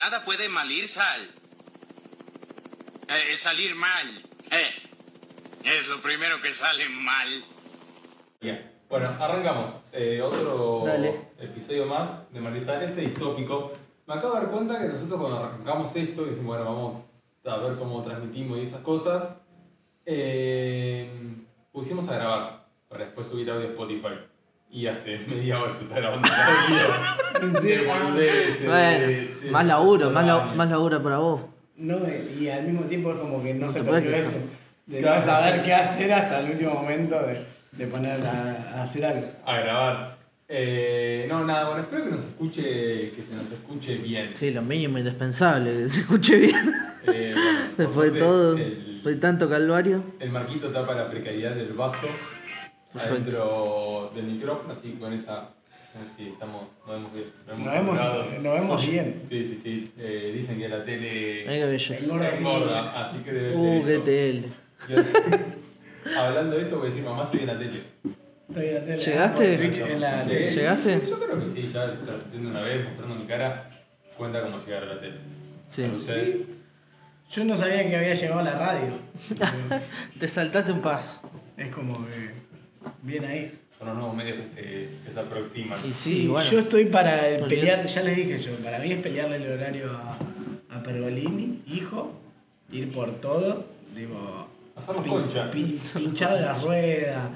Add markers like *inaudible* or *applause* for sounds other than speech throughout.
Nada puede mal ir, Sal. Eh, salir mal. Eh, es lo primero que sale mal. Bien. Bueno, arrancamos. Eh, otro Dale. episodio más de Marizal, este distópico. Me acabo de dar cuenta que nosotros cuando arrancamos esto, dijimos, bueno, vamos a ver cómo transmitimos y esas cosas, eh, pusimos a grabar para después subir audio a Spotify. Y hace *laughs* media hora se está grabando el audio. *laughs* De boludeces, de- Bueno, de- más laburo, más, la- más laburo para vos. No, y al mismo tiempo es como que no, No se perdió eso. De Claro. no saber qué hacer hasta el último momento de, de poner a, a hacer algo. A grabar. Eh, no, nada, bueno, espero que nos escuche, que se nos escuche bien. Sí, lo mínimo indispensable, que se escuche bien. Eh, *laughs* bueno, Después de todo, el- después de tanto calvario. El marquito tapa la precariedad del vaso. Adentro del micrófono, así que con esa. Sí, estamos, nos vemos bien. Nos vemos, nos vemos bien. Sí, sí, sí. Eh, dicen que la tele. Engorda. engorda, así que debe ser. Uh, qué. TL. Yo- Hablando de esto, voy a decir, mamá, estoy en la tele. Estoy en la tele. ¿Llegaste? Twitch, en la Sí. tele. ¿Llegaste? Yo creo que sí, ya transmitiendo una vez, mostrando mi cara, cuenta como llegar a la tele. Sí. Ustedes. Yo no sabía que había llegado a la radio. *laughs* Te saltaste un paso. es como que. Bien ahí. Son los nuevos medios que se, que se aproximan. Y Sí, sí, bueno. yo estoy para pelear, ya les dije yo, para mí es pelearle el horario a, a Pergolini, hijo, ir por todo, digo, Hacernos pin- concha. pin- pinchar la rueda,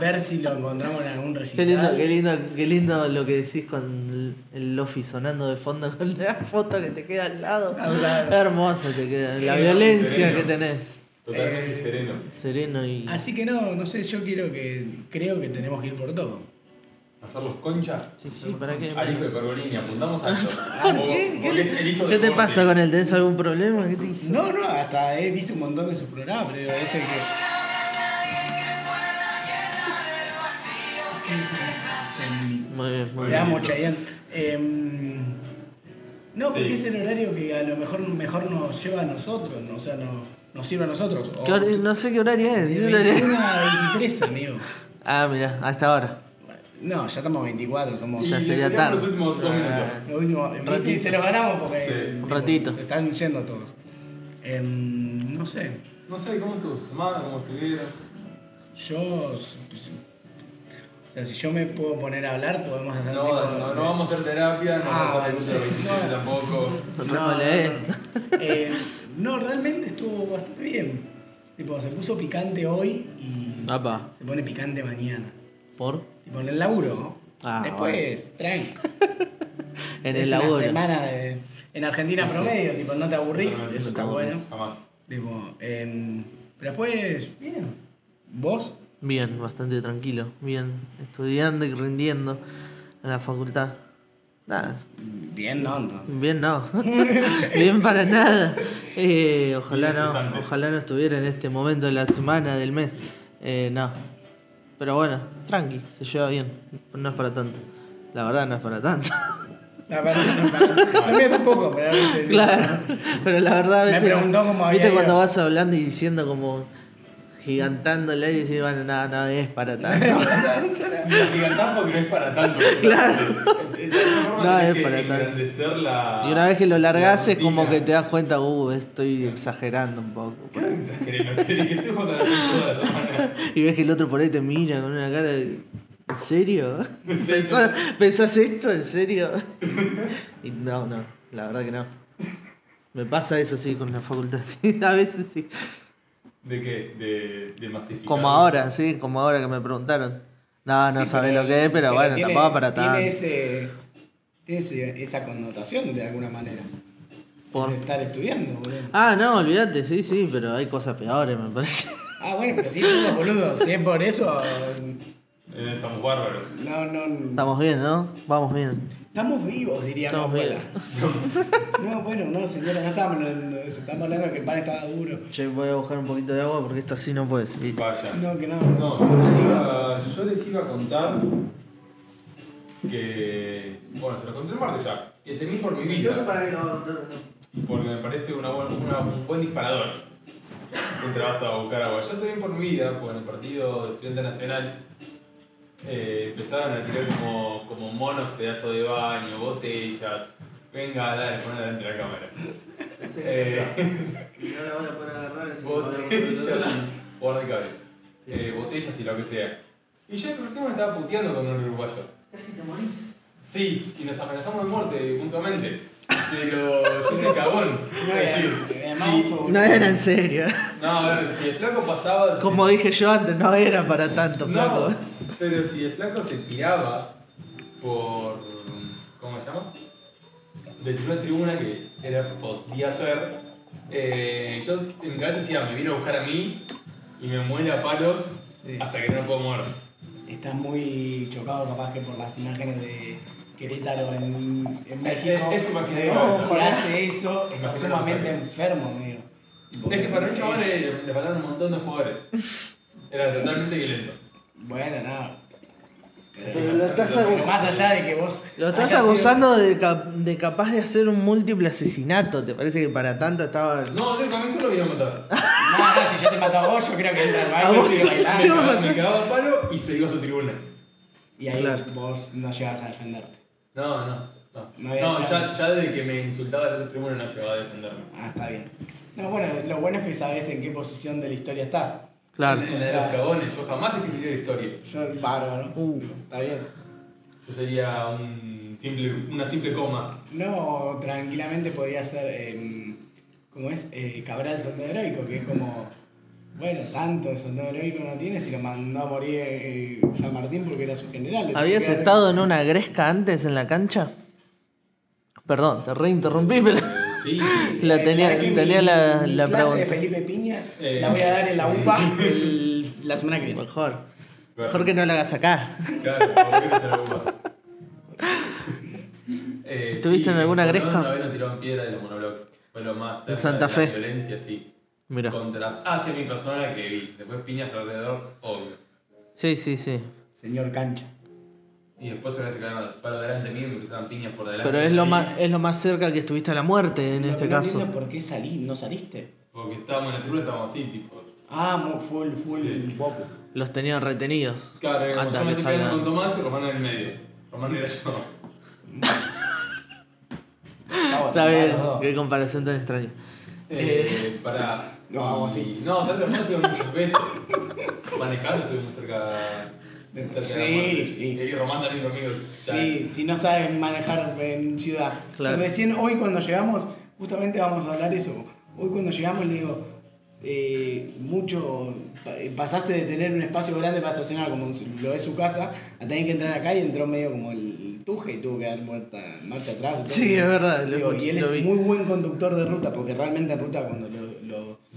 ver si lo encontramos en algún Qué recital. lindo, qué lindo, qué lindo lo que decís con el, el lofi sonando de fondo con la foto que te queda al lado. Al lado. Hermosa te queda. La violencia que tenés. Totalmente Eh, sereno. Sereno y. Así que no, no sé, yo quiero que, creo que tenemos que ir por todo. ¿Hacerlos concha? Sí, sí, ¿para qué? Al hijo de Pergolini, apuntamos a. *laughs* ¿Por Vos- qué? ¿Qué, es el hijo ¿Qué te pasa con él? ¿Tenés algún problema? ¿Qué te hizo? No, no, hasta he visto un montón de sus programas, pero digo, ese que... Muy bien, muy Te bien. amo, Chayanne. Em, no, porque Sí. es el horario que a lo mejor mejor nos lleva a nosotros, ¿no? o sea, no, nos sirve a nosotros. ¿Qué hor- no sé qué horario es. de ¿qué horario es? 21 a 23, amigo. Ah, mira, hasta ahora. No, ya estamos 24, somos... Y Ya le sería tarde. Los últimos dos minutos. Lo último, ¿viste? ratito. se lo ganamos porque Sí. tipo, Un ratito. se están yendo todos. Em, no sé, No sé, ¿cómo estuvo tu semana? ¿Cómo estuvieron? yo... pues, o sea, si yo me puedo poner a hablar, podemos hacer No, tipo- no, no vamos a hacer terapia, no Ah, vamos a hacer vale. preguntas de 27 No. tampoco. No, No, no, molesto. no. Eh, no, realmente estuvo bastante bien. Tipo, se puso picante hoy y Apa. se pone picante mañana. ¿Por? Tipo, en el laburo, ¿no? Ah, Después, tranqui. *laughs* En es el una laburo. semana de, en Argentina Sí, sí. promedio, tipo, no te aburrís, No, no, eso no está bueno. Tipo, pero después, bien. ¿Vos? Bien, bastante tranquilo. Bien, estudiando y rindiendo en la facultad. Nada, Bien, no, entonces. bien no. *laughs* bien para nada. Eh, ojalá Bien no, ojalá no estuviera en este momento de la semana, del mes. Eh, no. Pero bueno, tranqui, se lleva bien. No es para tanto. La verdad no es para tanto. La verdad, no, para- la mía tampoco, pero a veces- *laughs* Claro, pero la verdad a Me veces. preguntó cómo había ¿Viste ido. cuando vas hablando y diciendo como gigantándole y decir, bueno, no, no es para *laughs* tanto? Gigantán porque no es para tanto. Claro. De No es que para tanto. la. Y una vez que lo largás la es como que te das cuenta, uh, estoy exagerando un poco. ¿Qué exageré? Lo que dije, estoy toda la semana. *laughs* Y ves que el otro por ahí te mira con una cara de... ¿En serio? *laughs* ¿Pensás, pensás esto? ¿En serio? Y no, no, la verdad que no. Me pasa eso sí con la facultad, sí, a veces sí. ¿De qué? De, de masificar. Como ahora, sí, como ahora que me preguntaron. No, no Sí, sabés lo que es, pero, bueno, tiene- tampoco para tanto. Tiene, ese, tiene ese- esa connotación de alguna manera. Por- estar estudiando, boludo. Ah, no, olvídate, sí, sí, pero hay cosas peores, me parece. Ah, bueno, pero sí, todo, boludo. Si es por eso, Eh, estamos bárbaros. no, no. Estamos bien, ¿no? Vamos bien. Estamos vivos, diría mi Estamos abuela. *laughs* No, bueno, no, señora, no estábamos hablando de eso. Estamos hablando de que el pan estaba duro. Che, voy a buscar un poquito de agua porque esto así no puede seguir. Vaya. No, que no. No, yo les, iba, yo les iba a contar que. Bueno, se lo conté el martes ya. Que temí por mi vida. para que no, Porque me parece una buena- una- un buen disparador. Mientras vas a buscar agua. Yo temí por mi vida, porque en el partido de Estudiante Nacional eh, empezaron a tirar como, como monos pedazos de baño, botellas. Venga, dale, ponela delante de la cámara. Eh, *laughs* Y no la voy a poder agarrar así botellas cable. Eh, botellas y lo que sea. Y yo el último me estaba puteando con un uruguayo. Casi te morís. Sí, y nos amenazamos de muerte mutuamente. Pero yo soy cagón. No era- sí. No era en serio. No, a ver, si el flaco pasaba. *laughs* Como dije yo antes, no era para tanto, flaco. No, pero si el flaco se tiraba por. ¿Cómo se llama? De tribuna en tribuna, que era, podía ser. eh, yo en mi cabeza decía, me viene a buscar a mí y me muere a palos Sí. hasta que no puedo mover. Estás muy chocado capaz que por las imágenes de Querétaro en, en México. Es- es imaginario. Si hace eso, está Imaginario. sumamente enfermo, amigo. Es que para un chabón le, le faltaron un montón de jugadores. Era totalmente violento. Bueno, no. Pero lo estás más allá de que vos. Lo estás sido- acusando de, cap- de capaz de hacer un múltiple asesinato. ¿Te parece que para tanto estaba.? No, del comienzo lo iba a matar. No, no, si ya te mató a vos, yo creo que entra al baño y bailando. me cagaba a palo y se iba a su tribuna. Y ahí Claro. vos no llegas a defenderte. No, no, no. No había No, ya, ya desde que me insultaba la otra tribuna no llegaba a defenderme. Ah, está bien. No, bueno, lo bueno es que sabes en qué posición de la historia estás. Claro. En la de O sea- los cagones, yo jamás escribiría historia. Yo, bárbaro. Uh. Está bien. Yo sería un simple, una simple coma. No, tranquilamente podría ser, eh, ¿cómo es? Eh, Cabral Soldado Heroico, que es como, bueno, tanto de Soldado Heroico no tiene si lo mandó a morir eh, San Martín porque era su general. ¿Habías estado en una gresca antes en la cancha? Perdón, te reinterrumpí, pero. Eh, sí, *laughs* La tenía, ¿sabes que tenía mi- la, mi la clase de pregunta. Felipe Piña Eh. la voy a dar en la UPA *laughs* el- la semana que viene. Mejor. Mejor que no la hagas acá. Claro, ¿por qué no se lo ocupa? *laughs* Eh, ¿Estuviste en alguna gresca? Una vez nos tiraron piedra de los monoblogs. Fue lo más cerca Santa de Fe. la violencia, sí. Mira. Contra hacia mi persona que vi. Después piñas alrededor, obvio. Sí, sí, sí. Señor Cancha. Y después se me quedaron para delante mío y me cruzaban piñas por delante. Pero es lo más, es lo más cerca que estuviste a la muerte en No- este no caso. por qué salí, no saliste. Porque estábamos en la tribuna, estábamos así, tipo. Ah, mu- full, full Sí. Boku. Los tenían retenidos. Claro, Antes yo me que estoy con Tomás y Román en el medio. Román era yo. Está bien, qué comparación tan extraña. Eh, para. No, hago así. No, de la muerte muchas veces. Manejando estuve muy cerca. cerca de la Sí, muerte. sí. Y Román también conmigo. ya. Sí, si no saben manejar en ciudad. Claro. Recién hoy cuando llegamos, justamente vamos a hablar eso. Hoy cuando llegamos le digo, eh, mucho, eh, pasaste de tener un espacio grande para estacionar como lo es su casa, a tener que entrar acá y entró medio como el tuje y tuvo que dar muerta, marcha atrás. entonces, Sí, es verdad, digo, y él lo es vi. muy buen conductor de ruta, porque realmente en ruta cuando lo,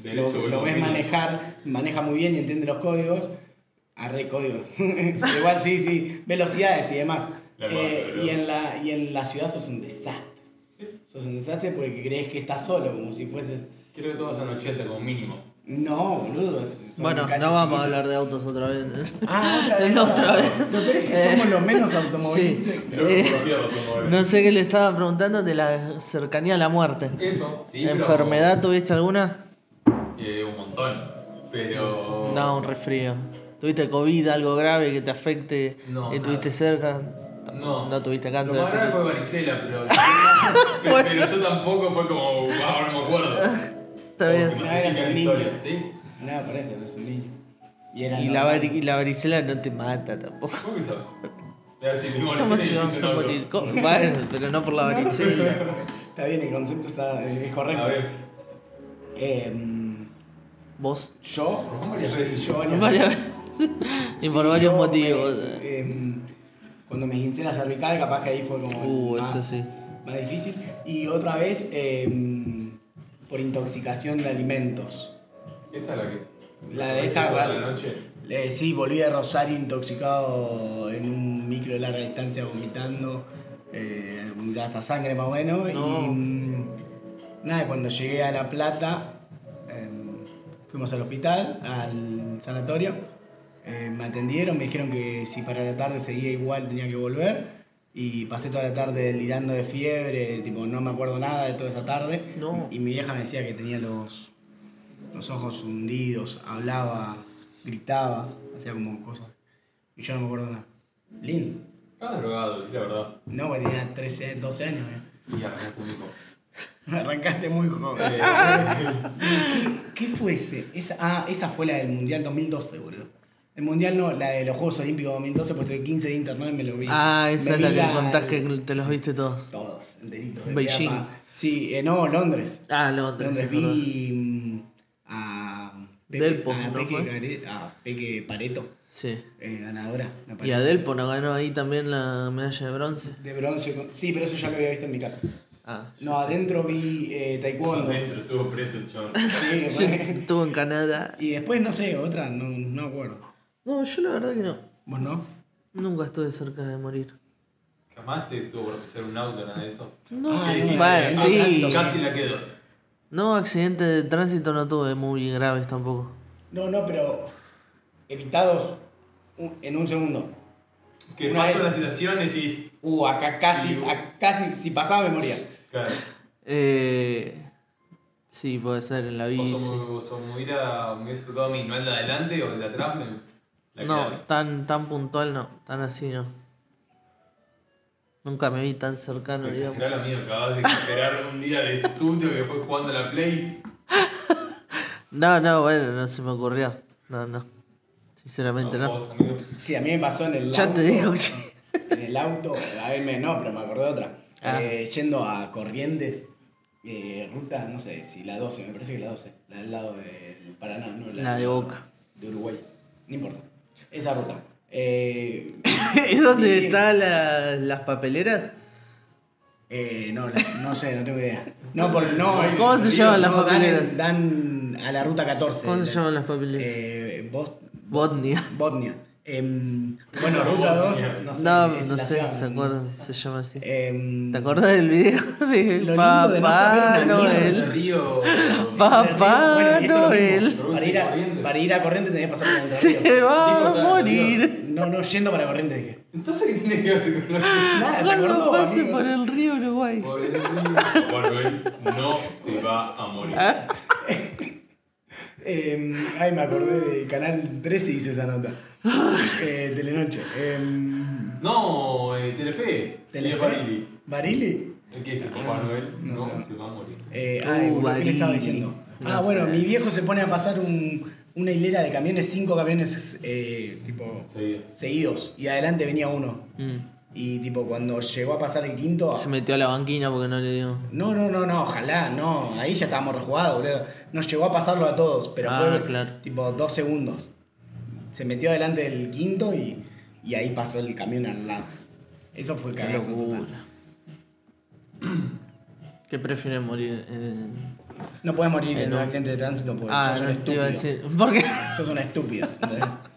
lo, lo- ves manejar, maneja muy bien y entiende los códigos. Arre códigos. *laughs* Igual sí, sí, velocidades y demás. La Eh, y, en la, y en la ciudad sos un desastre. Sos un desastre porque crees que estás solo, como si fueses. Creo que todos son 80 como mínimo. No, boludo. Bueno, no vamos a hablar de autos otra vez. *laughs* Ah, otra vez. *laughs* Otra vez. Lo peor es que somos los menos automovilistas. Son goles. No sé qué le estaba preguntando de la cercanía a la muerte. Eso, sí. pero- ¿Enfermedad tuviste alguna? Eh, un montón. Pero. No, un resfrío. ¿Tuviste COVID, algo grave que te afecte? No, ¿Y estuviste nada. cerca? No. No tuviste cáncer. Lo más grave fue varicela, pero. *laughs* pero, pero yo tampoco fue como. "Ah, Ahora no me acuerdo. *laughs* Está bien. No, eras un niño. ¿sí? No, por eso, un niño. Y, era Y la, vari- y la varicela no te mata tampoco. ¿Cómo que. Bueno, pero no por la *laughs* varicela. Está bien, el concepto está, es correcto. A ver, Em, ¿Vos? yo. Varias veces. Yo varias Varias veces. Y por Sí, varios motivos. em, cuando me hincé la cervical, capaz que ahí fue como Uh, más, eso sí. más difícil. Y otra vez em, por intoxicación de alimentos. Esa es la que. La de esa, la- la noche. Eh, sí, volví a Rosario intoxicado en un micro de larga distancia vomitando. Eh, vomitaba hasta sangre más o menos. No. Y mm, nada, cuando llegué a La Plata, fuimos al hospital, al sanatorio. eh, me atendieron, me dijeron que si para la tarde seguía igual tenía que volver. Y pasé toda la tarde delirando de fiebre, tipo, no me acuerdo nada de toda esa tarde. No. Y mi vieja me decía que tenía los, los ojos hundidos, hablaba, gritaba, hacía como cosas. Y yo no me acuerdo nada. Lindo. Estabas drogado, decí la verdad. No, porque tenía 13, 12 años. eh. Y arrancaste un hijo. *laughs* Arrancaste muy joven. Eh, ¿Qué fue ese? Esa, ah, esa fue la del Mundial 2012, boludo. El Mundial no, la de los Juegos Olímpicos 2012, pues tuve 15 de internet y me lo vi. Ah, esa Me es la que contás que te los viste todos. Todos, enteritos. de Beijing. a. Sí, eh, no, Londres. Ah, Londres. Londres vi mm, a Peque, Delpo, a ¿no Peque, a Peque Pareto, Sí. eh, ganadora, me Y parece. Adelpo no ganó ahí también la medalla de bronce. De bronce. Sí, pero eso ya lo había visto en mi casa. Ah. No, adentro vi eh, taekwondo. Adentro estuvo preso el chaval. *laughs* Sí. Estuvo en Canadá. Y después, no sé, otra, no, no me acuerdo. No, yo la verdad que no. ¿Vos no? Nunca estuve cerca de morir. Jamás te tuvo por pisar un auto, nada de eso. No, Ah, ¿Qué no, sí. Casi la quedó. No, accidentes de tránsito no tuve muy graves tampoco. No, no, pero evitados en un segundo. Que Una pasó vez- la situación y decís. Uh, acá casi, Sí, acá casi, si pasaba me moría. Claro. Eh, sí, puede ser en la bici. o como me hubiera, tocado a mí, no el de adelante o el de atrás, me, la No, quedaba. tan, tan puntual no, tan así no. Nunca me vi tan cercano, digamos. Exagerar amigo, acabas de exagerar un día de estudio que fue jugando a la Play. No, no, bueno, no se me ocurrió. No, no. Sinceramente no. vos, amigo. Sí, a mí me pasó en el Ya auto. te digo que sí. En el auto, a ver, me- no, pero me acordé de otra. Ah. Eh, yendo a Corrientes, eh, ruta, no sé, si la 12, me parece que la 12. La del lado del Paraná, no La de Boca. De Uruguay, no importa. Esa ruta. Eh, *laughs* ¿Es donde están la- las papeleras? Eh, no, la- no sé, no tengo idea. No, por, no. ¿Cómo se llaman las no, papeleras? Dan, a la ruta 14. ¿Cómo se La- llaman las papeleras? Eh, Bos- Botnia. Botnia. Em, bueno, ruta 2. No sé, No, no sé, ciudad, se no acuerdan, sé. se llama así. Em, ¿Te acordás del video *laughs* Lo de lindo de no Papá De Noel? Río. *laughs* Papá Bueno, y esto es lo Noel. Para ir, a, Corrientes. para ir a Corrientes tenés que pasar por Entre Se va a morir. No, no, yendo para Corrientes dije. Entonces, ¿qué tiene que ver con lo? Nada, se acordó, pase amigo. por el río Uruguay. Río. No se va a morir. *laughs* Ah, Em, ay, me acordé de Canal 13 hizo esa nota. Eh, Telenoche. Em, No, eh, Telefe. Telefe. Barili. ¿Barili? El que dice Papá Noel no no, sé. se va a morir. Eh, ay, Uh, ¿qué le estaba diciendo? No ah, bueno, mi viejo se pone a pasar un- una hilera de camiones, cinco camiones eh, tipo Seguido. seguidos, y adelante venía uno. mm. Y tipo, cuando llegó a pasar el quinto. Se metió a la banquina porque no le dio. No, no, no, no, ojalá, no. Ahí ya estábamos rejugados, boludo. Nos llegó a pasarlo a todos, pero Ah, fue claro. tipo dos segundos. Se metió adelante del quinto y, y ahí pasó el camión al lado. Eso fue cagazo total. *clears throat* ¿Qué prefieres morir en.? No puedes morir en no. un accidente de tránsito porque Ah, sos un no te iba a estúpido. decir. ¿Por qué? Sos un estúpido. ¿entendés? *laughs*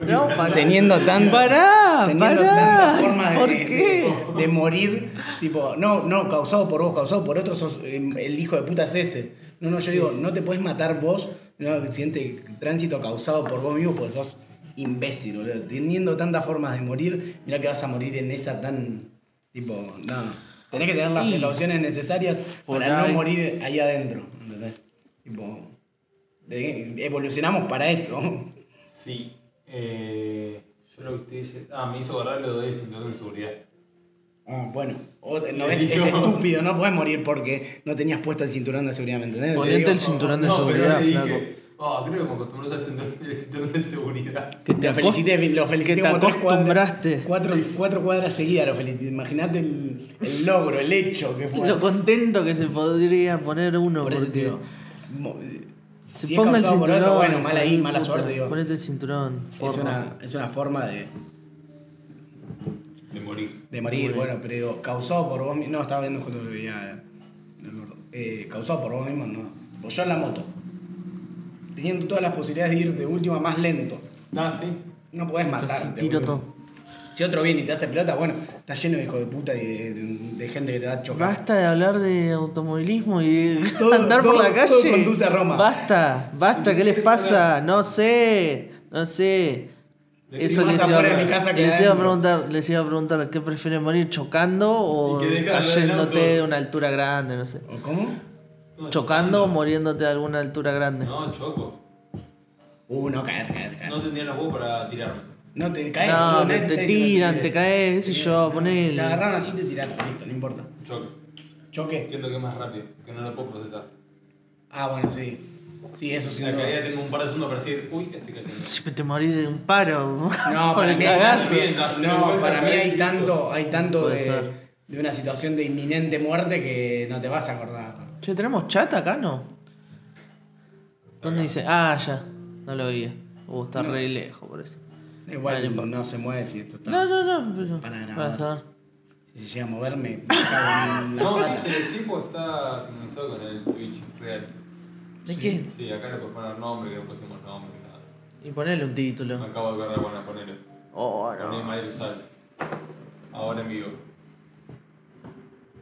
No, *laughs* pará. Teniendo tan. Pará, teniendo pará. tantas formas de, ¿Por de- qué? de morir, tipo, no, no, causado por vos, causado por otros, sos, eh, el hijo de puta es ese. No, no, yo digo, no te puedes matar vos en un accidente de tránsito causado por vos mismo porque sos imbécil, boludo. Teniendo tantas formas de morir, mira que vas a morir en esa tan. Tipo, no. Tenés que tener las precauciones necesarias Por para ahí. no morir ahí adentro. ¿Entendés? Tipo. de- evolucionamos para eso. Sí. Eh, yo lo que te dice. Ah, me hizo agarrar lo del cinturón de seguridad. Ah, bueno, o- *laughs* no es digo- estúpido, no puedes morir porque no tenías puesto el cinturón de seguridad, ¿me entendés? Ponete digo, el cinturón de no, seguridad, pero flaco. Ah, creo que me acostumbré a usar el cinturón, de seguridad. Que Te felicité, lo felicité que te como tres cuadras- acostumbraste. Cuatro, cuatro cuadras seguidas lo felicité. Imagínate el, el logro, el hecho que fue. Lo contento que se podría poner uno. Por eso te porque se si ponga el por cinturón. otro, bueno, mal ahí, mala puta. suerte, digo. Ponete el cinturón. Es una, es una forma de, De morir. de morir, bueno, pero digo, causado por vos mismo. No, estaba viendo cuando veía el gordo. Eh, causado por vos mismo, no. Pues yo en la moto, teniendo todas las posibilidades de ir de última más lento, Ah, sí. no podés Entonces, matarte. tiro boludo. todo. Si otro viene y te hace pelota, bueno, está lleno de hijos de puta y de, de- de gente que te va a chocar. Basta de hablar de automovilismo y de *laughs* Todo- andar por la calle. todo conduce a Roma. Basta, basta, ¿qué les pasa? No sé, no sé. Eso les iba, que les iba a preguntar, les iba a preguntar, ¿qué prefieren morir chocando o cayéndote de una altura grande, no sé? ¿O cómo? No, Chocando o muriéndote de alguna altura grande. No, choco. Uh, no, caer, caer, caer. No tendría los huevos para tirarme. No te caes. No, te diciendo tiran, te caes, qué sé yo, Te ponele. agarraron así y te tiraron, listo, no importa. Choco. ¿Choque? Siento que es más rápido, que no lo puedo procesar. Ah, bueno, sí. Sí, eso sí. La no. caída tengo un par de segundos para decir, uy, estoy cayendo. Siempre te morís de un paro. *laughs* No, para el mí, una no, para mí hay tanto, hay tanto de, una situación de inminente muerte que no te vas a acordar. Che, ¿tenemos chat acá, no? ¿Dónde Acá. dice? Ah, ya. No lo veía. Uh, está No. re lejos por eso. Igual no, pa- se mueve si esto está. No, no, no. pero- Para grabar. Para saber. Si se llega a moverme, me cago en la No, pata. sí, sí, pues está sincronizado con el Twitch real. ¿De Sí. qué? Sí, acá le puedes poner nombre, que no pusimos nombre, nada. Y ponele un Me título. acabo de agarrar, bueno, ponele. Oh, Poné no. Mario Sal. Ahora en vivo.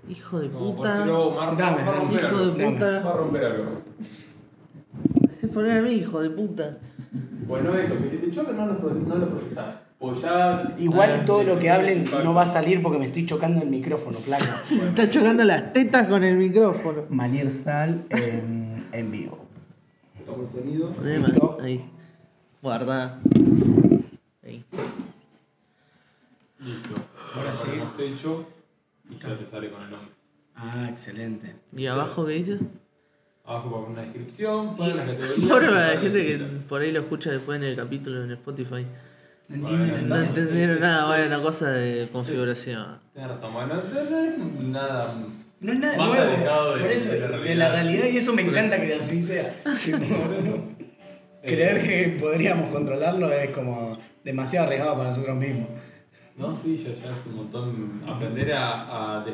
Hijo de No, puta. Dame, va a romper Hijo algo. de Va a puta. romper algo. Se pone a mí, hijo de puta. Bueno, eso, que si te choca no lo, no lo procesás. Pues ya. Igual Ah, todo lo que hablen no va a salir porque me estoy chocando el micrófono, flaco. *laughs* Está chocando las tetas con el micrófono. Manier Sal en, en vivo. Toma el sonido. Listo. Ahí. Guarda. Ahí. Listo. Ahora sí. hemos hecho y ya te sale con el nombre. Ah, excelente. ¿Y abajo qué dice? Abajo va una descripción, ponen las *laughs* categorías. Pobre la gente que por ahí lo escucha después en el capítulo en Spotify. No entienden No entendieron nada, bueno, una cosa de configuración. Tienes razón, bueno, no- no- nada. No es nada Más nuevo. alejado de- por eso, de la de, realidad. la realidad, y eso me Por encanta eso. que así sea. *laughs* Tipo, *laughs* Eh, Creer que podríamos controlarlo es como demasiado arriesgado para nosotros mismos. No, sí, ya, ya es un montón. Aprender a,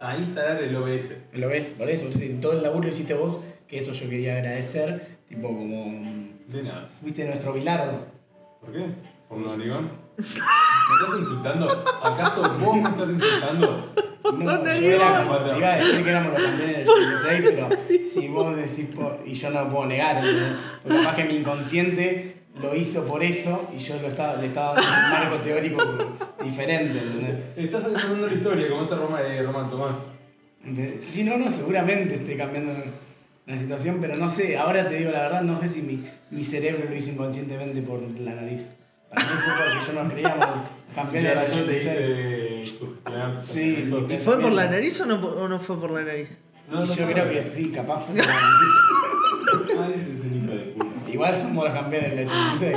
a instalar el OBS. ¿Lo ves? Por eso, todo el laburo lo hiciste vos, que eso yo quería agradecer. Tipo, como. De nada. Fuiste nuestro bilardo. ¿Por qué? ¿Por un narigón? ¿Me estás insultando? ¿Acaso vos me estás insultando? No, No, yo era no. como, te iba a decir que éramos los campeones del 86, pero si vos decís por, y yo no lo puedo negar, ¿entendés? porque capaz que mi inconsciente lo hizo por eso y yo lo estaba, le estaba dando un marco teórico diferente, ¿entendés? Estás contando la historia, como esa Roma de Román Tomás. Sí, no, no, seguramente esté cambiando la situación, pero no sé, ahora te digo la verdad, no sé si mi, mi cerebro lo hizo inconscientemente por la nariz. Para mí fue porque yo no creíamos campeones del Ahora yo te 86. hice sugestionar Sí. ¿Y fue por la nariz o no, o no fue por la nariz? No, no yo creo que sí, capaz fue por la *laughs* nariz. De puta. Igual somos los campeones del 86.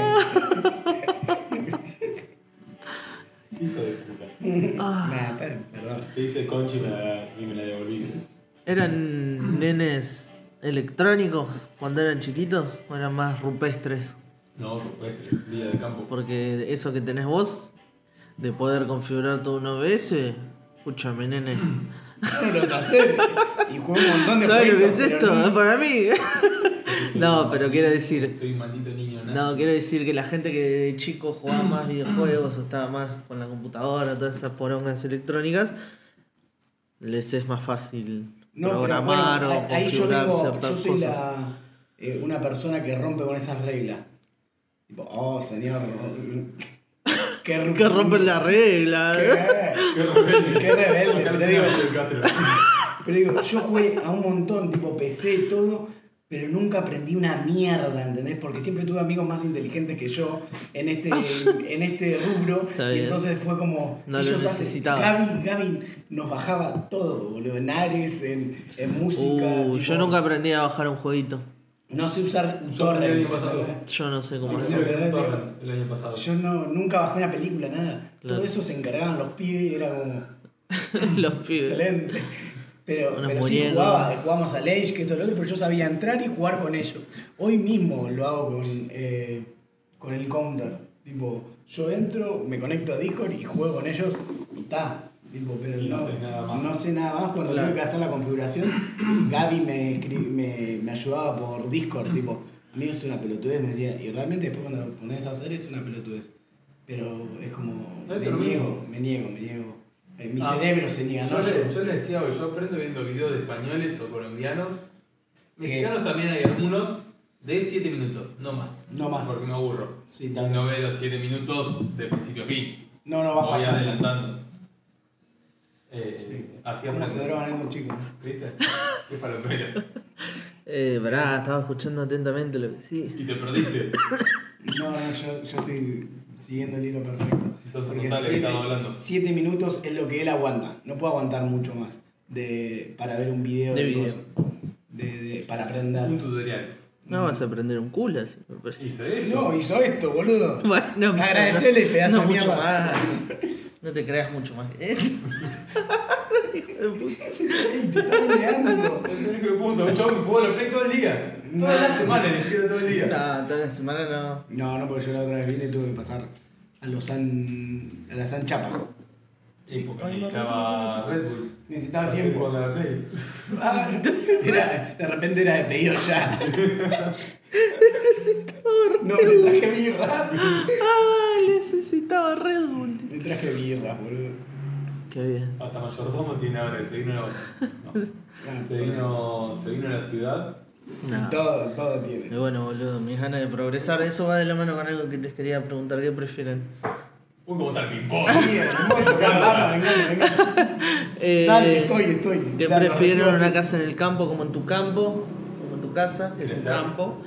Hijo de puta. *laughs* Nada, está bien, perdón. Te hice conchi y me la, y me la devolví. ¿Eran nenes electrónicos cuando eran chiquitos o eran más rupestres? No, este, vida de campo. Porque eso que tenés vos, de poder configurar todo un OBS, escúchame, nene. No lo sé hacer. Y jugué un montón de ¿Sabes lo que es esto? para mí. No, pero quiero decir- Soy un maldito niño nazi. No, quiero decir que la gente que de chico jugaba más videojuegos o estaba más con la computadora, todas esas porongas electrónicas, les es más fácil No, pero programar bueno, o ahí yo, configurar vengo, ciertas yo soy cosas. la, eh, una persona que rompe con esas reglas. Tipo, oh señor. *laughs* Que, ru- Que rompen la regla. Qué, Qué rebelde. Qué rebelde, *laughs* pero digo-. *laughs* Pero digo, yo jugué a un montón, tipo PC, todo, pero nunca aprendí una mierda, ¿entendés? Porque siempre tuve amigos más inteligentes que yo en este, *laughs* en este rubro. Y entonces fue como. No lo ellos hacen- necesitaba. Gaby, Gaby nos bajaba todo, boludo, en Ares, en, en música. Uh, tipo, yo nunca aprendí a bajar un jueguito. No sé usar un Yo aprendí el torrent. año pasado. Yo no sé cómo Aprendí hacerlo. el año pasado. Yo no, nunca bajé una película, nada. Claro. Todo eso se encargaban los pibes y era como. *laughs* Los pibes. Excelente. Pero, pero sí jugaba, jugamos a Age, que esto lo otro, pero yo sabía entrar y jugar con ellos. Hoy mismo lo hago con, eh, con el counter. Tipo, yo entro, me conecto a Discord y juego con ellos y está. Tipo, pero no no, sé nada más. no sé nada más. Cuando Claro. tuve que hacer la configuración, *clears throat* Gaby me, escri- me, me ayudaba por Discord. Tipo, amigo, es una pelotudez, me decía. Y realmente después cuando lo pones a hacer es una pelotudez. Pero es como, me lo niego, me niego, me niego. Eh, Mi Ah, cerebro se niega, Yo, le, Yo- le decía, yo aprendo viendo videos de españoles o colombianos. ¿Qué? Mexicanos también hay algunos de 7 minutos, no más. No más. Porque me aburro. Sí, no veo los 7 minutos de principio a fin. No, no va a Voy pasar. adelantando. Eh, Sí. Así ¿Cómo se drogan estos chicos? ¿Viste? Qué falopero. *laughs* Eh, pará, estaba escuchando atentamente lo que sí. Y te perdiste. *coughs* No, no, yo, yo estoy siguiendo el hilo perfecto. Entonces, Porque siete, estamos hablando. siete minutos es lo que él aguanta. No puedo aguantar mucho más. de, para ver un video De de, video. cosas. De, de- para aprender. Un tutorial. No vas a aprender un culo así. Hizo esto. No, hizo esto, boludo. *laughs* Bueno, Agradecele, pedazo no de mucho mierda. más. No te creas mucho más. *laughs* Hijo de puta. Ey, te está negando. Es el único punto, un chabón que jugó a la Play todo el día. Toda la semana, ni siquiera todo el día. No, toda la semana no. No, no, porque yo la otra vez vine y tuve que pasar a los San. a las San Chapas. Sí, porque necesitaba Red Bull. Necesitaba tiempo. la Play. Ah, era, de repente era de pedido ya. No, le traje birra. Ay, necesitaba Red Bull. Le traje birra, boludo. Qué bien. Hasta mayordomo tiene ahora, se vino no. *laughs* se vino, se vino a la ciudad. No. Todo, todo tiene. Y bueno, boludo, mis ganas de progresar. Eso va de la mano con algo que les quería preguntar. ¿Qué prefieren? Uy, cómo está el ping-pong. Sí, hermoso, vamos, venga, venga. Eh, Dale, estoy, estoy. ¿Qué Dale, prefieren? ¿Una así. casa en el campo como en tu campo? Como en tu casa, que es un Crecer. campo.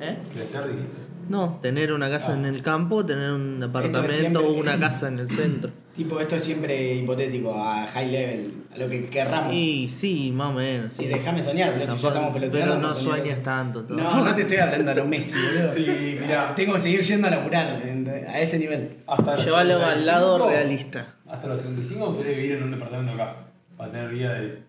¿Eh? Crecer, dijiste. No, tener una casa Ah. en el campo, tener un departamento siempre- o una casa en el centro. Tipo, esto es siempre hipotético, a high level, a lo que querramos. Y sí, más o menos. Sí, déjame soñar, boludo, si ya Tampoco- estamos peloteando. pero no sueñes tanto. todo. No, no te estoy hablando a lo Messi, *laughs* boludo. Sí, mirá. Tengo que seguir yendo a laburar, en- a ese nivel. Hasta los Llévalo al lado 35, realista. Hasta los 35 me gustaría vivir en un departamento acá. Para tener vida de.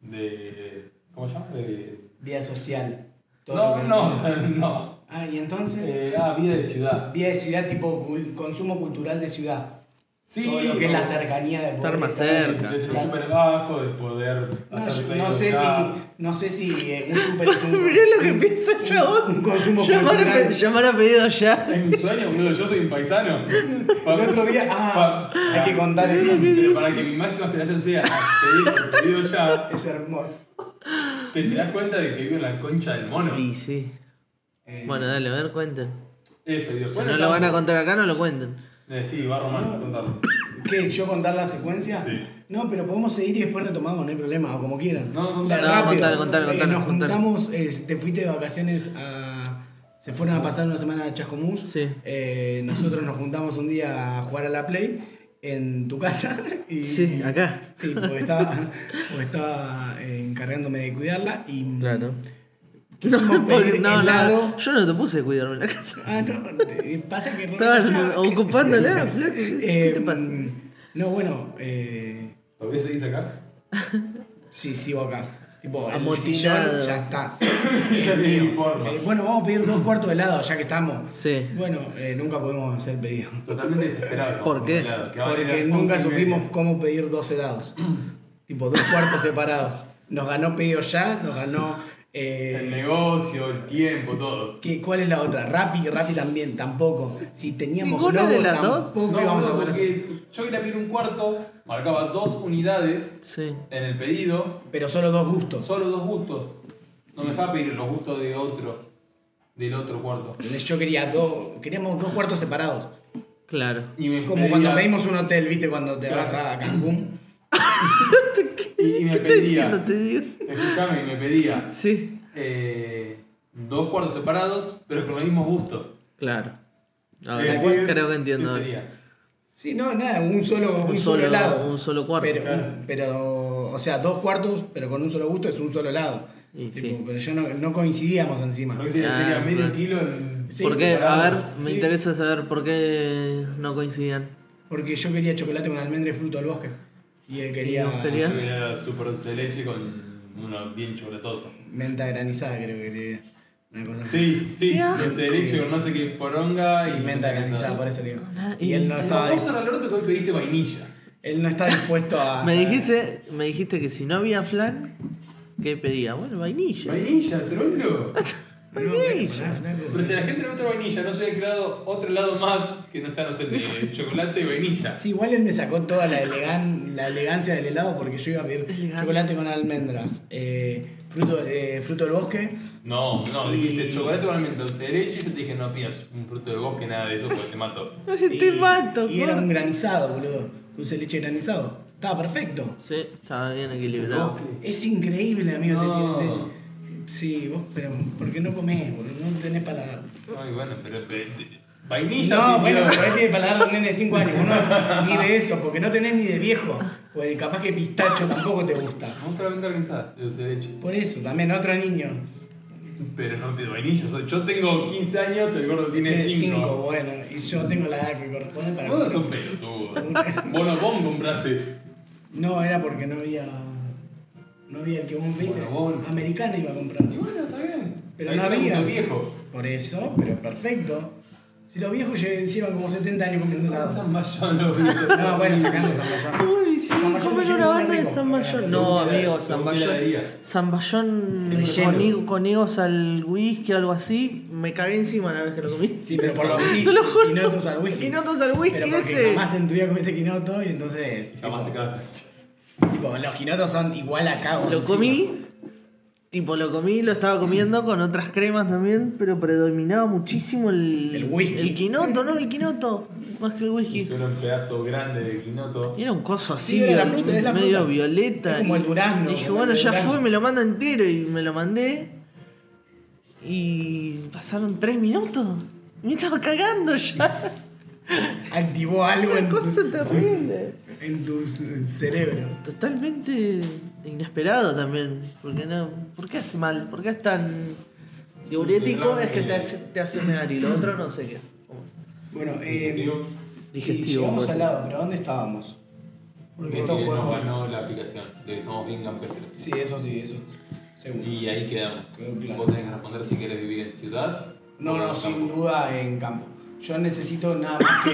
de ¿Cómo se llama? De. Vida social. todo No, no, no. *laughs* Ah, y entonces, Eh, ah, vida de ciudad. vida de ciudad, tipo consumo cultural de ciudad. Sí, todo lo que es la cercanía de poder Estar más cerca. De ser súper bajo, de poder No, hacer yo- no pedidos sé si, no sé si eh, un super es un, *laughs* Mirá lo que el chabón. un consumo Llamar a, cultural. pe- llamar a pedido ya. Es mi sueño, boludo. Yo soy un paisano. *laughs* El otro día, ah, hay que contar eso. Pero para que mi máxima aspiración sea pedir pedido ya, Es hermoso. te das cuenta de que vivo en la concha del mono. Y sí. Eh, Bueno, dale, a ver, cuenten. Eso, y Si después. no lo van a contar acá, no lo cuenten. Eh, sí, va Román, No. contarlo. ¿Qué? ¿Yo contar la secuencia? Sí. No, pero podemos seguir y después retomamos, no hay problema, o como quieran. No, no, La- no, rápido. contale, contale, Eh, Nos juntamos, eh, te fuiste de vacaciones a. Se fueron a pasar una semana a Chascomús. Sí. Eh, nosotros nos juntamos un día a jugar a la Play en tu casa. Y, Sí, acá. Sí, porque estaba, *laughs* porque estaba encargándome de cuidarla y. Claro. Quisimos No, no, helado. no, yo no te puse a cuidarme en la casa. Ah, no, pasa que. Estaban *laughs* ocupándola, flaco. ¿Qué Eh, te pasa? No, bueno, eh, ¿Todavía seguís acá? sí, sigo acá. Tipo, el Amotinado. sillón ya está. *laughs* Ya forma. Eh, bueno, vamos a pedir dos cuartos de helado ya que estamos. Sí. Bueno, eh, nunca pudimos hacer pedido. Totalmente desesperado. ¿Por qué? Porque nunca supimos cómo pedir dos helados. tipo, dos cuartos separados. Nos ganó pedido ya, nos ganó. Eh, El negocio, el tiempo, todo. ¿qué- ¿Cuál es la otra? Rappi, Rappi también, tampoco. Si teníamos ¿Ninguna de Globo, las dos? tampoco No, íbamos no, a poder hacer. porque yo quería pedir un cuarto, marcaba dos unidades Sí. en el pedido, Pero solo dos gustos. solo dos gustos. No me dejaba pedir los gustos de otro, del otro cuarto. Entonces yo quería dos, queríamos dos cuartos separados. Claro. Y me Como pedía- cuando pedimos un hotel, ¿viste? Cuando te Claro. vas a Cancún. Y, y me ¿Qué pedía, diciendo? Te digo. escuchame, y me pedía Sí. eh, dos cuartos separados, pero con los mismos gustos. Claro. Ahora decir, creo que entiendo. ¿qué sería? Sí, no, nada, un solo, un Un solo, solo, helado. un solo cuarto. Pero, Claro. pero, o sea, dos cuartos, pero con un solo gusto es un solo helado. Tipo, sí. Pero yo no, no coincidíamos encima. Sería, Ah, sería medio kilo en Sí, ¿Por qué? A ver, me Sí. interesa saber por qué no coincidían. Porque yo quería chocolate con almendra y fruto del bosque. Y él quería, quería la super dulce de leche con uno bien chocolatoso. menta granizada, creo que quería. Una cosa. Sí, sí, dulce de leche con no sé qué poronga y, Y menta granizada, por eso le digo. Y y- él no estaba, Vos al orto que hoy pediste vainilla. él no está dispuesto a. Me dijiste, me dijiste que si no había flan, ¿qué pedía? Bueno, vainilla. ¿Vainilla, trolo? *laughs* No. Pero si a la gente le gusta la vainilla, no se hubiera creado otro lado más que no sea, no sé, de *laughs* chocolate y vainilla. Sí, igual él me sacó toda la, elegan, la elegancia del helado porque yo iba a pedir Elegancia. chocolate con almendras, eh, fruto, eh, fruto del bosque. No, no, Y- dijiste chocolate con almendra, dulce de leche y yo te dije no pidas un fruto de bosque, nada de eso, porque te mato. *laughs* Te mato, Y era un granizado, boludo. Dulce de leche granizado. Estaba perfecto. Sí, estaba bien equilibrado. Es increíble, amigo. No. te- te- sí, vos, pero ¿por qué no comés, boludo? No tenés para. Ay, bueno, pero. pero- Vainilla, No, bueno, pero él tiene paladar de un nene de 5 años. Uno ni de eso, porque no tenés ni de viejo. Pues capaz que pistacho tampoco te gusta. La venta organizada, de dulce de leche. Por eso, también otro niño. Pero no pido vainilla. Yo tengo 15 años, el gordo tiene Tiene 5, 5. bueno. Y yo tengo la edad que corresponde para Vos sos pelotudo. Vos compraste. No, era porque no había. No había el que vos viste. Bonobón. Americana iba a comprar. Y bueno, está bien. Pero Ahí no había. el viejo. Por eso, pero perfecto. Si los viejos lle- llevan como 70 años comiendo helado. San Mayón los viejos. *laughs* No, bueno, sacando San Mayón. Uy, sí, me una banda de. San Mayón. No, amigo, San Mayón. San Mayón con, higo- con higos al whisky o algo así, me cagué encima la vez que lo comí. Sí, pero por los *laughs* quinotos al whisky. Quinotos al whisky Pero porque ese. jamás en tu vida comiste quinoto y entonces. Jamás te cagaste. Tipo, los quinotos son igual acá. Lo encima. comí, tipo lo comí, lo estaba comiendo con otras cremas también, pero predominaba muchísimo el, El whisky. El quinoto, ¿no? El quinoto, más que el whisky. Hizo un pedazo grande de quinoto. Y era un coso así, Sí, era la medio- fruta, la medio violeta. Es como el durazno, Dije, bueno, el ya durazno. fue, me lo manda entero y me lo mandé. Y pasaron tres minutos. Me estaba cagando ya. *laughs* Activó algo en Una tu, cosa terrible. en tu cerebro. Totalmente inesperado también. Porque no, ¿Por qué hace mal? ¿Por qué es tan diurético? Es que te hace, te hace mear y lo otro no sé qué. Bueno, eh. Digestivo. Sí, Digestivo, llegamos al lado, pero ¿dónde estábamos? Porque esto fue. nos ganó la aplicación de Somos Bien Campestres. Sí, eso sí, eso. Seguro. Y ahí quedamos. Quedó claro. Vos tenés que responder si querés vivir en ciudad. No, no, sin campo. duda en campo. Yo necesito nada más que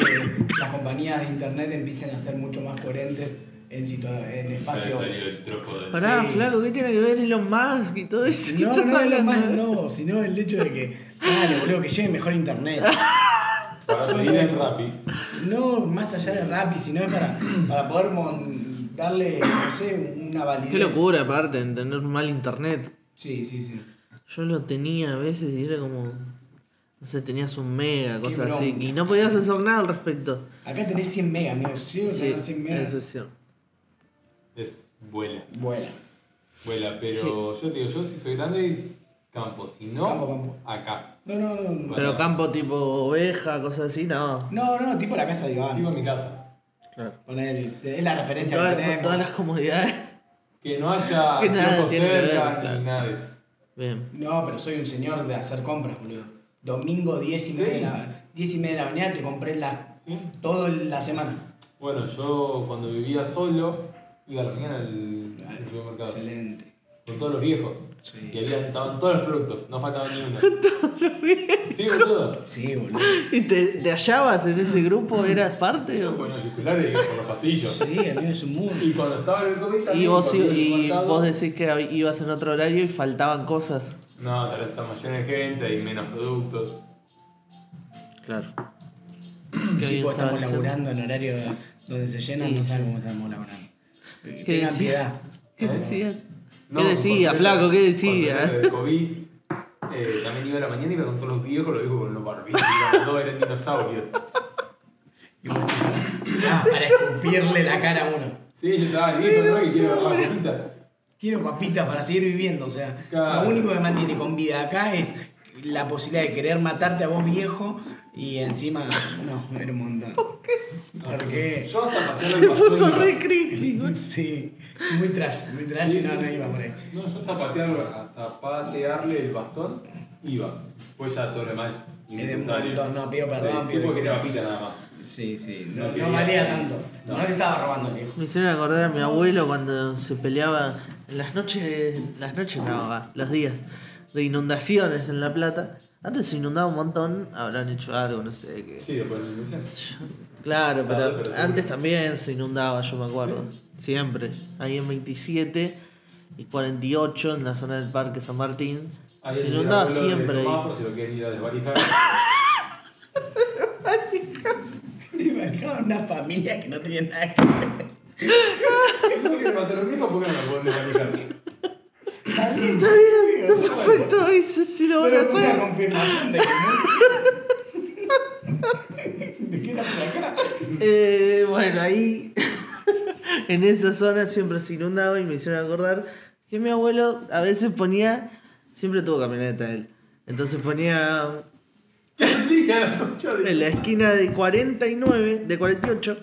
las compañías de internet empiecen a ser mucho más coherentes en, situa- en espacio. Pará, Sí. flaco, ¿qué tiene que ver Elon Musk y todo eso? ¿Qué No, no, es lo hablando? más no, sino el hecho de que, dale, boludo, que llegue mejor internet. Para pedir eso. Rappi. No más allá de Rappi, sino es para, para poder mon- darle, no sé, una validez. Qué locura, aparte, en tener mal internet. Sí, sí, sí. Yo lo tenía a veces y era como. No sé, tenías un mega, cosas bronca. así. Y no podías hacer nada al respecto. Acá tenés 100 megas, amigo. Llego a Sí, tener 100 megas. eso es cierto. Es vuela. Vuela. Vuela, pero yo te digo, yo si soy grande, campo. Si no, Campo, campo. acá. No, no, no. No, Pero campo tipo oveja, cosas así, no. no, no, tipo la casa de Iván. En mi casa. Claro. Ponele, es la referencia Todas- que con tenemos. todas las comodidades. Que no haya *laughs* Que nada tiempo tiene que ver, cerca claro. ni nada de eso. Bien. No, pero soy un señor de hacer compras, boludo. Domingo 10 y media, de la, 10 y media de la mañana te compré la, ¿Sí? toda la semana. Bueno, yo cuando vivía solo, iba a la mañana al, al supermercado. Excelente. Con todos los viejos. Sí. Y había, estaban todos los productos, no faltaba ni uno. *laughs* todos los viejos. Sí, boludo. Sí, boludo. ¿Y te, te hallabas en ese grupo? ¿Eras parte? Yo con auriculares y iba por los pasillos. Sí, amigo, es un mundo. Y cuando estaba en el COVID también. Y vos, y supermercado- vos decís que ibas en otro horario y faltaban cosas. No, tal vez está más de gente, hay menos productos. Claro. Sí, pues estamos laburando en horario donde se llenan, Sí, no sí. saben cómo estamos laburando. ¿Qué Tengan decía? piedad. ¿Qué ¿Eh? decías? No, ¿Qué decía, flaco? ¿Qué decía? El COVID, eh, también iba a la mañana y iba con todos los viejos, los viejos con los barbitos. y los dos eran dinosaurios. Y vos, ah, para escupirle la cara a uno. Sí, yo estaba el viejo, ¿no? Y quiero ver la boquita. Quiero papitas para seguir viviendo, o sea, Claro. lo único que mantiene con vida acá es la posibilidad de querer matarte a vos viejo y encima, no, era un montón. ¿Por qué? Porque, Yo hasta Se *laughs* puso re creepy. güey. sí, muy trash, muy trash Sí, y no, sí, no sí. iba por ahí. No, yo hasta patearlo, hasta patearle el bastón, iba. Pues ya todo lo demás. Es de un innecesario. montón, no, pido perdón, Sí, pido sí, porque era papita nada más. Sí, sí, No no, valía tanto. No, no. te estaba robando el viejo. Me hicieron acordar a mi abuelo cuando se peleaba en las noches, las noches no, va, los días de inundaciones en La Plata. Antes se inundaba un montón, habrán hecho algo, no sé qué. Sí, después de la inundación. Claro, pero Claro, pero seguro. antes también se inundaba, yo me acuerdo. Siempre. Ahí en 27 y 48 en la zona del Parque San Martín. Ahí se inundaba siempre ahí. si lo quieren ir a desvalijar. *laughs* Te imaginaba una familia que no tenía nada que ver. ¿Cómo que matar a los viejos? ¿Por qué no me pueden desvalijar? Está bien, Está bien, está perfecto, dice si lo van a Solo fue una hacer. confirmación de que no. *laughs* ¿De qué era por acá? Eh, bueno, ahí *laughs* en esa zona siempre se inundaba y me hicieron acordar que mi abuelo a veces ponía, siempre tuvo camioneta él, entonces ponía *laughs* ¿Qué hacía la de- En la esquina de 49, de 48,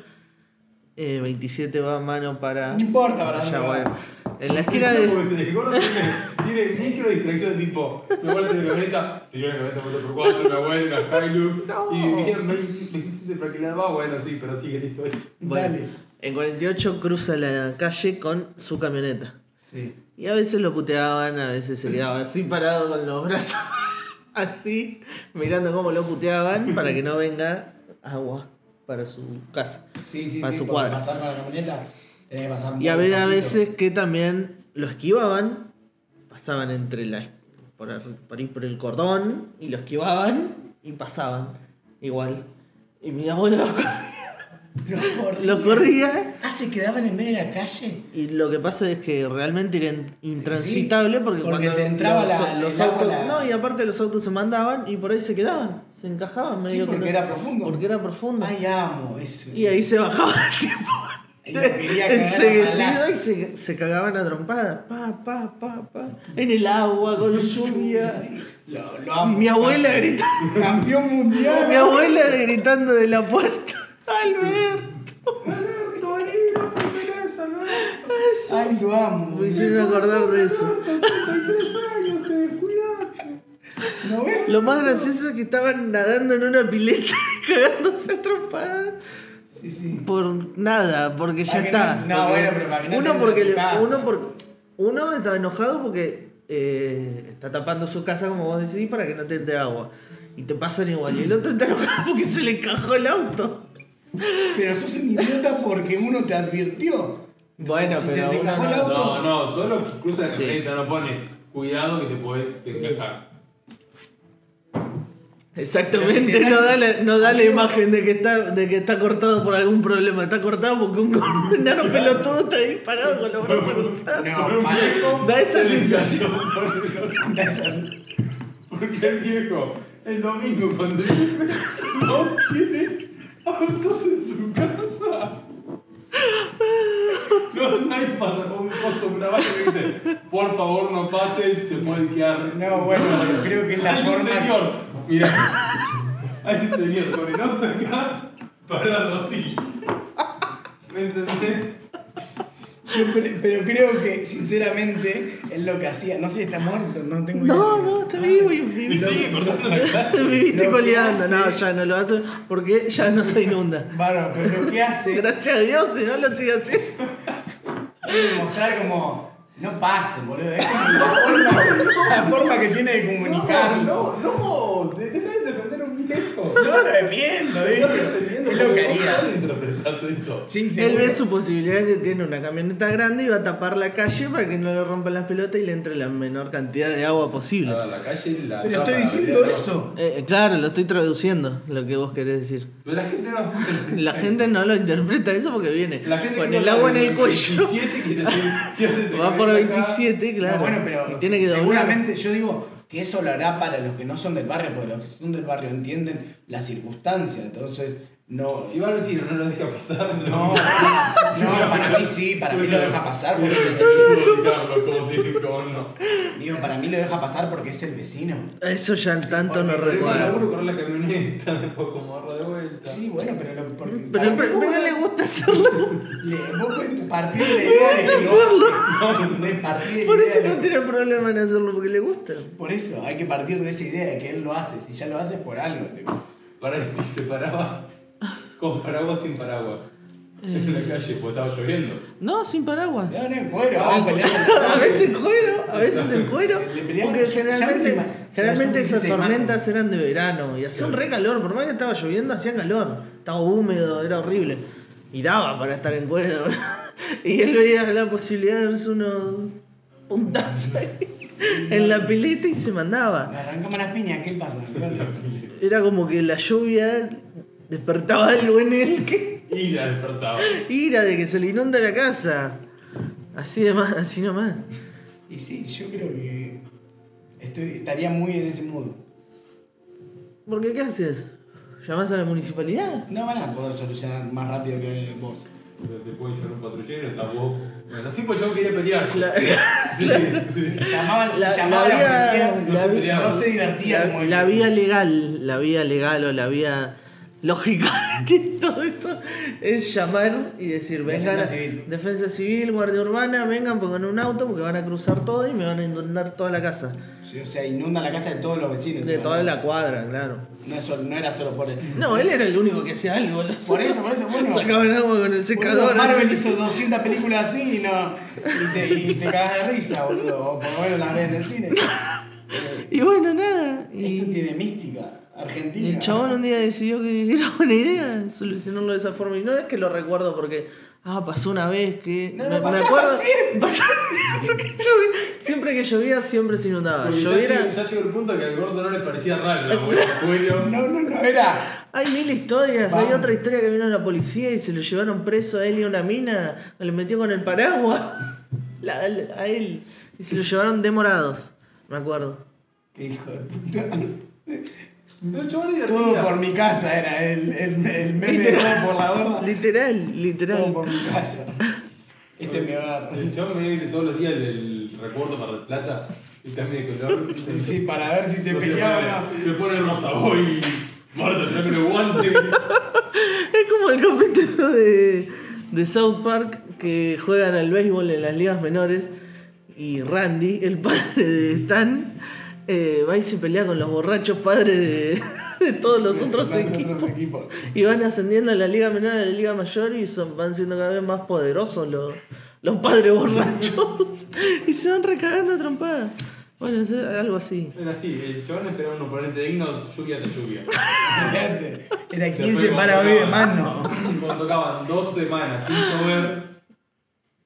eh, 27 va a mano para. No importa para allá, bueno. En la esquina de. Tiene, tiene micro distracción tipo, mi abuelo tiene una camioneta, tiró una camioneta 4x4, mi abuelo una Hilux, No. y vinieron 27 para que la va, bueno, sí, pero sigue la historia. Bueno, Dale. en 48 cruza la calle con su camioneta. Sí. Y a veces lo puteaban, a veces se quedaba así parado con los brazos así, mirando cómo lo puteaban para que no venga agua para su casa. Sí, sí, Para sí. su porque cuadra. pasar con la camioneta, tenés que pasar Y a, muy ve- a veces que también lo esquivaban, pasaban entre la por, por ir por el cordón y lo esquivaban y pasaban igual. Y mi abuelo lo, Los corría. lo corría Ah, se quedaban en medio de la calle. y lo que pasa es que realmente era in- intransitable porque, porque cuando te entraba los, la- los autos la- no y aparte los autos se mandaban y por ahí se quedaban se encajaban Sí, medio que porque era profundo. porque era profundo Ay, amo eso. y ahí se bajaba el tiempo enseguecido y se, se cagaban a trompada pa pa pa pa en el agua con lluvia Lo, lo amo. mi abuela gritando Campeón mundial. mi abuela gritando de la puerta Alberto Alberto, vení, no me pelees, Alberto. Ay, lo amo. me hicieron acordar de eso 33 años, te descuidaste. ¿No ves? Lo más gracioso es que estaban nadando en una pileta *laughs* cagándose a trompadas Sí, sí. por nada, porque ya está. no- Porque bueno, pero no uno porque le- casa. uno por uno estaba enojado porque eh, está tapando su casa como vos decís para que no te entre agua. Y te pasan igual. Y el otro está enojado porque se le encajó el auto. Pero sos un idiota *laughs* porque uno te advirtió. Bueno, Si pero te uno no- auto. No, no, solo cruza la Sí. camioneta, no pone cuidado que te puedes encajar. Exactamente, si no da, la, no da la imagen de que, está, de que está cortado por algún problema. Está cortado porque un *laughs* enano *laughs* pelotudo está ahí parado con los brazos cruzados. No, para. Da esa sensación. Porque el viejo, el domingo cuando no quiere autos en su casa. No, nadie pasa con un coso, una vaca que dice, por favor no pase, se puede quedar. No, bueno, pero creo que es la Hay forma. un señor, mira, hay un señor con el auto acá, parado así. ¿Me entendés? Yo pero creo que, sinceramente, es lo que hacía. No sé si está muerto, no tengo No, idea. no, está vivo y Y sigue cortando la calle. *laughs* Me viste Lo coleando. No, ya no lo hace porque ya no se inunda. *laughs* Bárbaro, pero lo que hace Gracias a Dios, si no lo sigue haciendo. *laughs* es demostrar como. No pasen, boludo. Es como la forma, la forma que tiene de comunicarlo. No, no, de- deja de defender a un viejo. No lo defiendo, Lo ¿viste? estás defendiendo Es lo que haría. Sí, Él ve su posibilidad que tiene una camioneta grande y va a tapar la calle para que no le rompan las pelotas y le entre la menor cantidad de agua posible. A la calle la Pero estoy diciendo eso. Eh, claro, lo estoy traduciendo, lo que vos querés decir. Pero la gente no. *laughs* La gente no lo interpreta eso porque viene La gente con el agua en el cuello. 27 quiere decir, *laughs* quiere decir, Va por acá. 27, claro. No, bueno, pero y tiene que doblar. seguramente yo digo que eso lo hará para los que no son del barrio, porque los que son del barrio entienden la circunstancia, entonces no. Si va al vecino no lo deja pasar. No, *laughs* no, para mí sí, para mí lo deja pasar porque es el vecino. Carlos, como si como no. Digo, para mí lo deja pasar porque es el vecino. Eso ya tanto no recuerdo. la camioneta, *laughs* después como agarra de vuelta. Sí, bueno, pero lo, porque, Pero, pero, pero *laughs* le gusta hacerlo. le- vos partir de la idea no, partir de la Por eso no tiene problema en hacerlo porque le gusta. Por eso, hay que partir de esa idea de que él lo hace. Si ya lo hace es por algo. tipo. Para y se paraba con paraguas sin paraguas. En la calle, porque estaba lloviendo. No, sin paraguas. No, no, bueno, vamos a pelear. *laughs* A veces en cuero, a veces en cuero. Porque generalmente, generalmente esas tormentas eran de verano y hacía un re calor. Por más que estaba lloviendo, hacía calor. Estaba húmedo, era horrible. Y daba para estar en cuero. *laughs* Y él veía la posibilidad de darse unos puntazos ahí *laughs* en la pileta y se mandaba. Me arrancamos las piñas, ¿qué pasa? Era como que la lluvia despertaba algo en él que la despertaba. ira de que se le inunda la casa. Así de más, así nomás. Y sí, yo creo que estoy, estaría muy en ese mood. ¿Por qué qué haces? ¿Llamás a la municipalidad? No van a poder solucionar más rápido que vos. Te puede llevar un patrullero, está vos. Bueno, así pues yo quería pelear. *laughs* *laughs* La, Sí, sí. Se llamaban, La- se llamaba la la, policía, la no, se- vía- no se divertía como la, el- la vía legal, la vía legal o la vía lógica de *laughs* todo esto es llamar y decir, vengan, Defensa civil. defensa civil, guardia urbana, vengan, pongan un auto porque van a cruzar todo y me van a inundar toda la casa. Sí, o sea, inunda la casa de todos los vecinos. De toda la cuadra, claro. No, es solo- no era solo por él. No, él era el único que hacía algo. los Por otros eso, por eso, bueno. Sacaban agua con el secador. Marvel hizo 200 películas así y no. Y te, y te cagas de risa, boludo. O por lo menos las ves en el cine. *laughs* Y bueno, nada. Esto Y, tiene mística. Y Argentina. el chabón un día decidió que *laughs* era buena idea solucionarlo de esa forma. Y no es que lo recuerdo porque, ah, pasó una vez que. No, no, pasaba siempre. *laughs* pasaba siempre que llovía. Siempre que llovía, siempre se inundaba. Porque ya, Lloviera. llegó, ya llegó el punto que al gordo no le parecía raro la abuela. *laughs* No, no, no, era. Hay mil historias. Hay otra historia que vino la policía y se lo llevaron preso a él y a una mina. Le metió con el paraguas. La- la- a él. Y se lo llevaron demorados. Me acuerdo. Qué hijo de puta. El chabón le Todo por mi casa era el, el, el meme de todo por la gorda. Literal, Todo literal. por mi casa. Este es mi hogar. El chabón me dice todos los días el, el recuerdo para el plata y también de color. *laughs* Sí, sí, para ver si se No se peleaba o pone- no. Se pone rosa hoy. Marta, tráeme los guantes. *laughs* Es como el capítulo de, de South Park que juegan al béisbol en las ligas menores y Randy, el padre de Stan, eh, va y se pelea con los borrachos padres de, *laughs* de todos los otros Los equipos. otros equipos. Y van ascendiendo a la liga menor a la liga mayor y son, van siendo cada vez más poderosos los, los padres borrachos. *laughs* y se van recagando a trompadas. Bueno, es algo así. Era así, el chabón esperaba un oponente digno, lluvia de lluvia. Era Después 15 cuando para hoy de mano. Cuando tocaban dos semanas sin llover,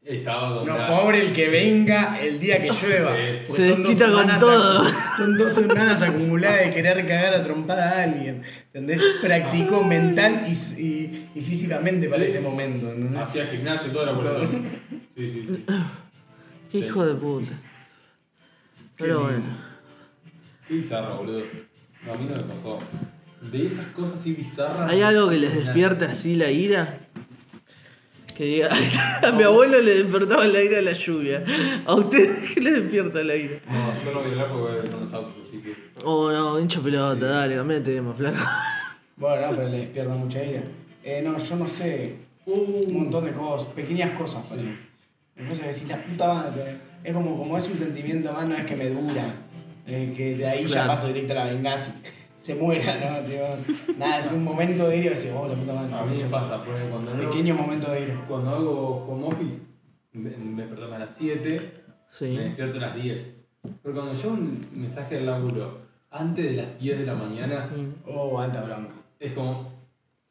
estaba No, pobre el que venga el día que llueva. Sí. Se son dos desquita con todo. Son dos semanas acumuladas de querer cagar a trompada a alguien. ¿Entendés? Practicó mental y, y, y físicamente para ese momento. ¿entendés? Hacía gimnasio toda la vuelta. Sí, sí, sí. Qué hijo de puta. Pero bueno. Qué bizarro, boludo. No, a mí no me pasó. De esas cosas así bizarras. ¿Hay algo que les despierte así la ira? Que diga, *laughs* a mi abuelo le despertaba la ira la lluvia. ¿A ustedes *laughs* qué les despierta la ira? No, yo no voy a hablar porque voy a ver con los autos, así que. Oh no, hincha pelota, dale, cambiate tema, flaco. Bueno, no, pero le despierta mucha ira. Eh, no, yo no sé. Un montón de cosas, pequeñas cosas, ponele. Cosas que si la puta madre. Es como, como es un sentimiento más, no es que me dura. eh, que de ahí ya paso directo a la venganza. Se muera, ¿no? Tío? Nada, es un momento de ira y decís, oh, la puta madre. A mí me pasa, porque cuando no. Pequeños momentos de ira. Cuando hago home office, me, me perdón, a las 7, Sí. me despierto a las 10. Pero cuando llevo un mensaje del laburo antes de las 10 de la mañana, Mm. Oh, alta bronca. es como.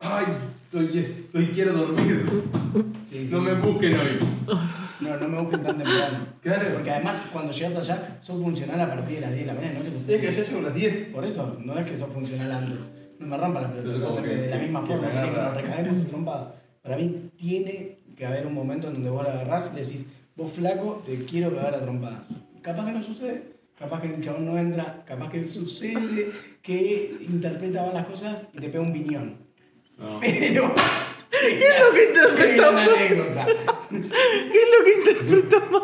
¡Ay! Estoy, estoy quiero dormir. Sí, sí. No me busquen hoy. *laughs* No, no me busquen tan temprano. Claro. Porque además, cuando llegas allá, sos funcional a partir de las 10 de la mañana, ¿no? Que sos- Es que allá llego a las 10. Por eso, no es que sos funcional antes. No me rompan las pelotas. De la misma que forma que, nos recaemos trompada. Para mí tiene que haber un momento en donde vos la agarrás y le decís, vos flaco, te quiero cagar a trompadas. Capaz que no sucede, capaz que el chabón no entra, capaz que sucede que interpreta mal las cosas y te pega un piñón. No. *laughs* Pero. ¿Qué es lo que interpretamos? ¿Qué es lo que interpretamos?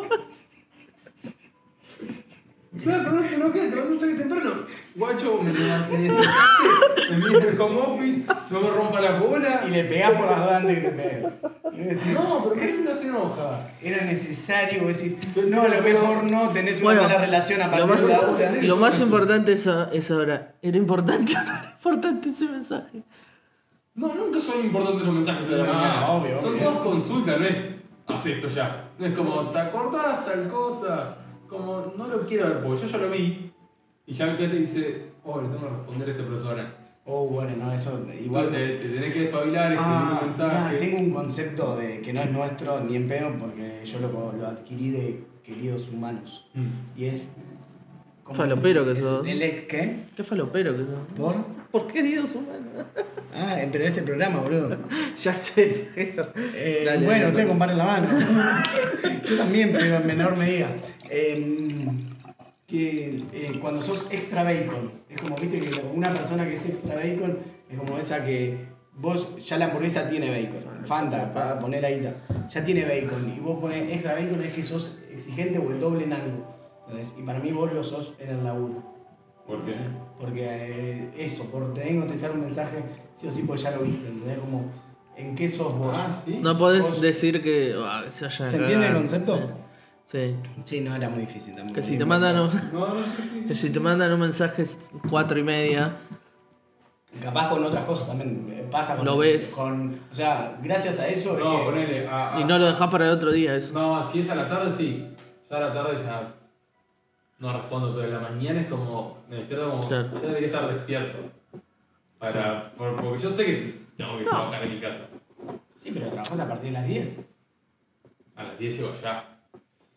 Flaco, no te enojes, te mando un mensaje temprano. Guacho, me levanté, me despertaste, me vine del home office, no me rompa la bola. Y le pegás por las dos antes que te pegue. Y decís, No, pero casi no se enoja. Era necesario, vos decís, no, a lo mejor no, tenés una Bueno, mala relación a Lo partir más, de ahora. lo más importante es, a- es ahora. ¿Era importante o no era importante ese mensaje? No, nunca son importantes los mensajes de la No, mañana. obvio, Son obvio. todos consultas, no es haz esto ya. No es como, ¿te acordás tal cosa? Como, no lo quiero ver porque yo ya lo vi. Y ya me quedé y dice, oh, le tengo que responder a esta persona. Oh, bueno, no, eso Igual te, te tenés que despabilar, escribir Ah, un mensaje. mirá, tengo un concepto de que no es nuestro ni en pedo porque yo lo, lo adquirí de queridos humanos. Mm. Y es. Falopero que sos. el ex- ¿Qué? Qué falopero que son. ¿Por? Por queridos humanos. Ah, pero ese programa, boludo. *laughs* ya sé, pero. Eh, Dale, bueno, ustedes dale. comparen la mano. *laughs* Yo también, pero en menor medida. Em, que eh, cuando sos extra bacon, es como, viste, que una persona que es extra bacon es como esa que vos ya la hamburguesa tiene bacon. Fanta, para poner ahí. Ya tiene bacon. Y vos pones extra bacon es que sos exigente o el doble en algo. ¿entendés? Y para mí vos lo sos en el laburo. ¿Por qué? Porque eh, eso, por tener que contestar un mensaje, sí o sí, pues ya lo viste, ¿entendés? Como, ¿en qué sos vos? Ah, sí. No podés Vos- decir que ah, se vayan a ¿Se entiende el concepto? Sí. Sí, no era muy difícil también. Que si te mandan un, No, no, sí. que si te mandan un mensaje es cuatro y media, Capaz con otras cosas también eh, pasa con. Lo ves. Con, o sea, gracias a eso. es No, que- ponele. A, a- y no lo dejás para el otro día eso. No, si es a la tarde, sí. Ya a la tarde ya no respondo, pero en la mañana es como. Me despierto como. Claro. Ya debería estar despierto. Para, por- porque yo sé que tengo que trabajar en mi casa. Sí, pero trabajas a partir de las 10. A las 10 llego ya.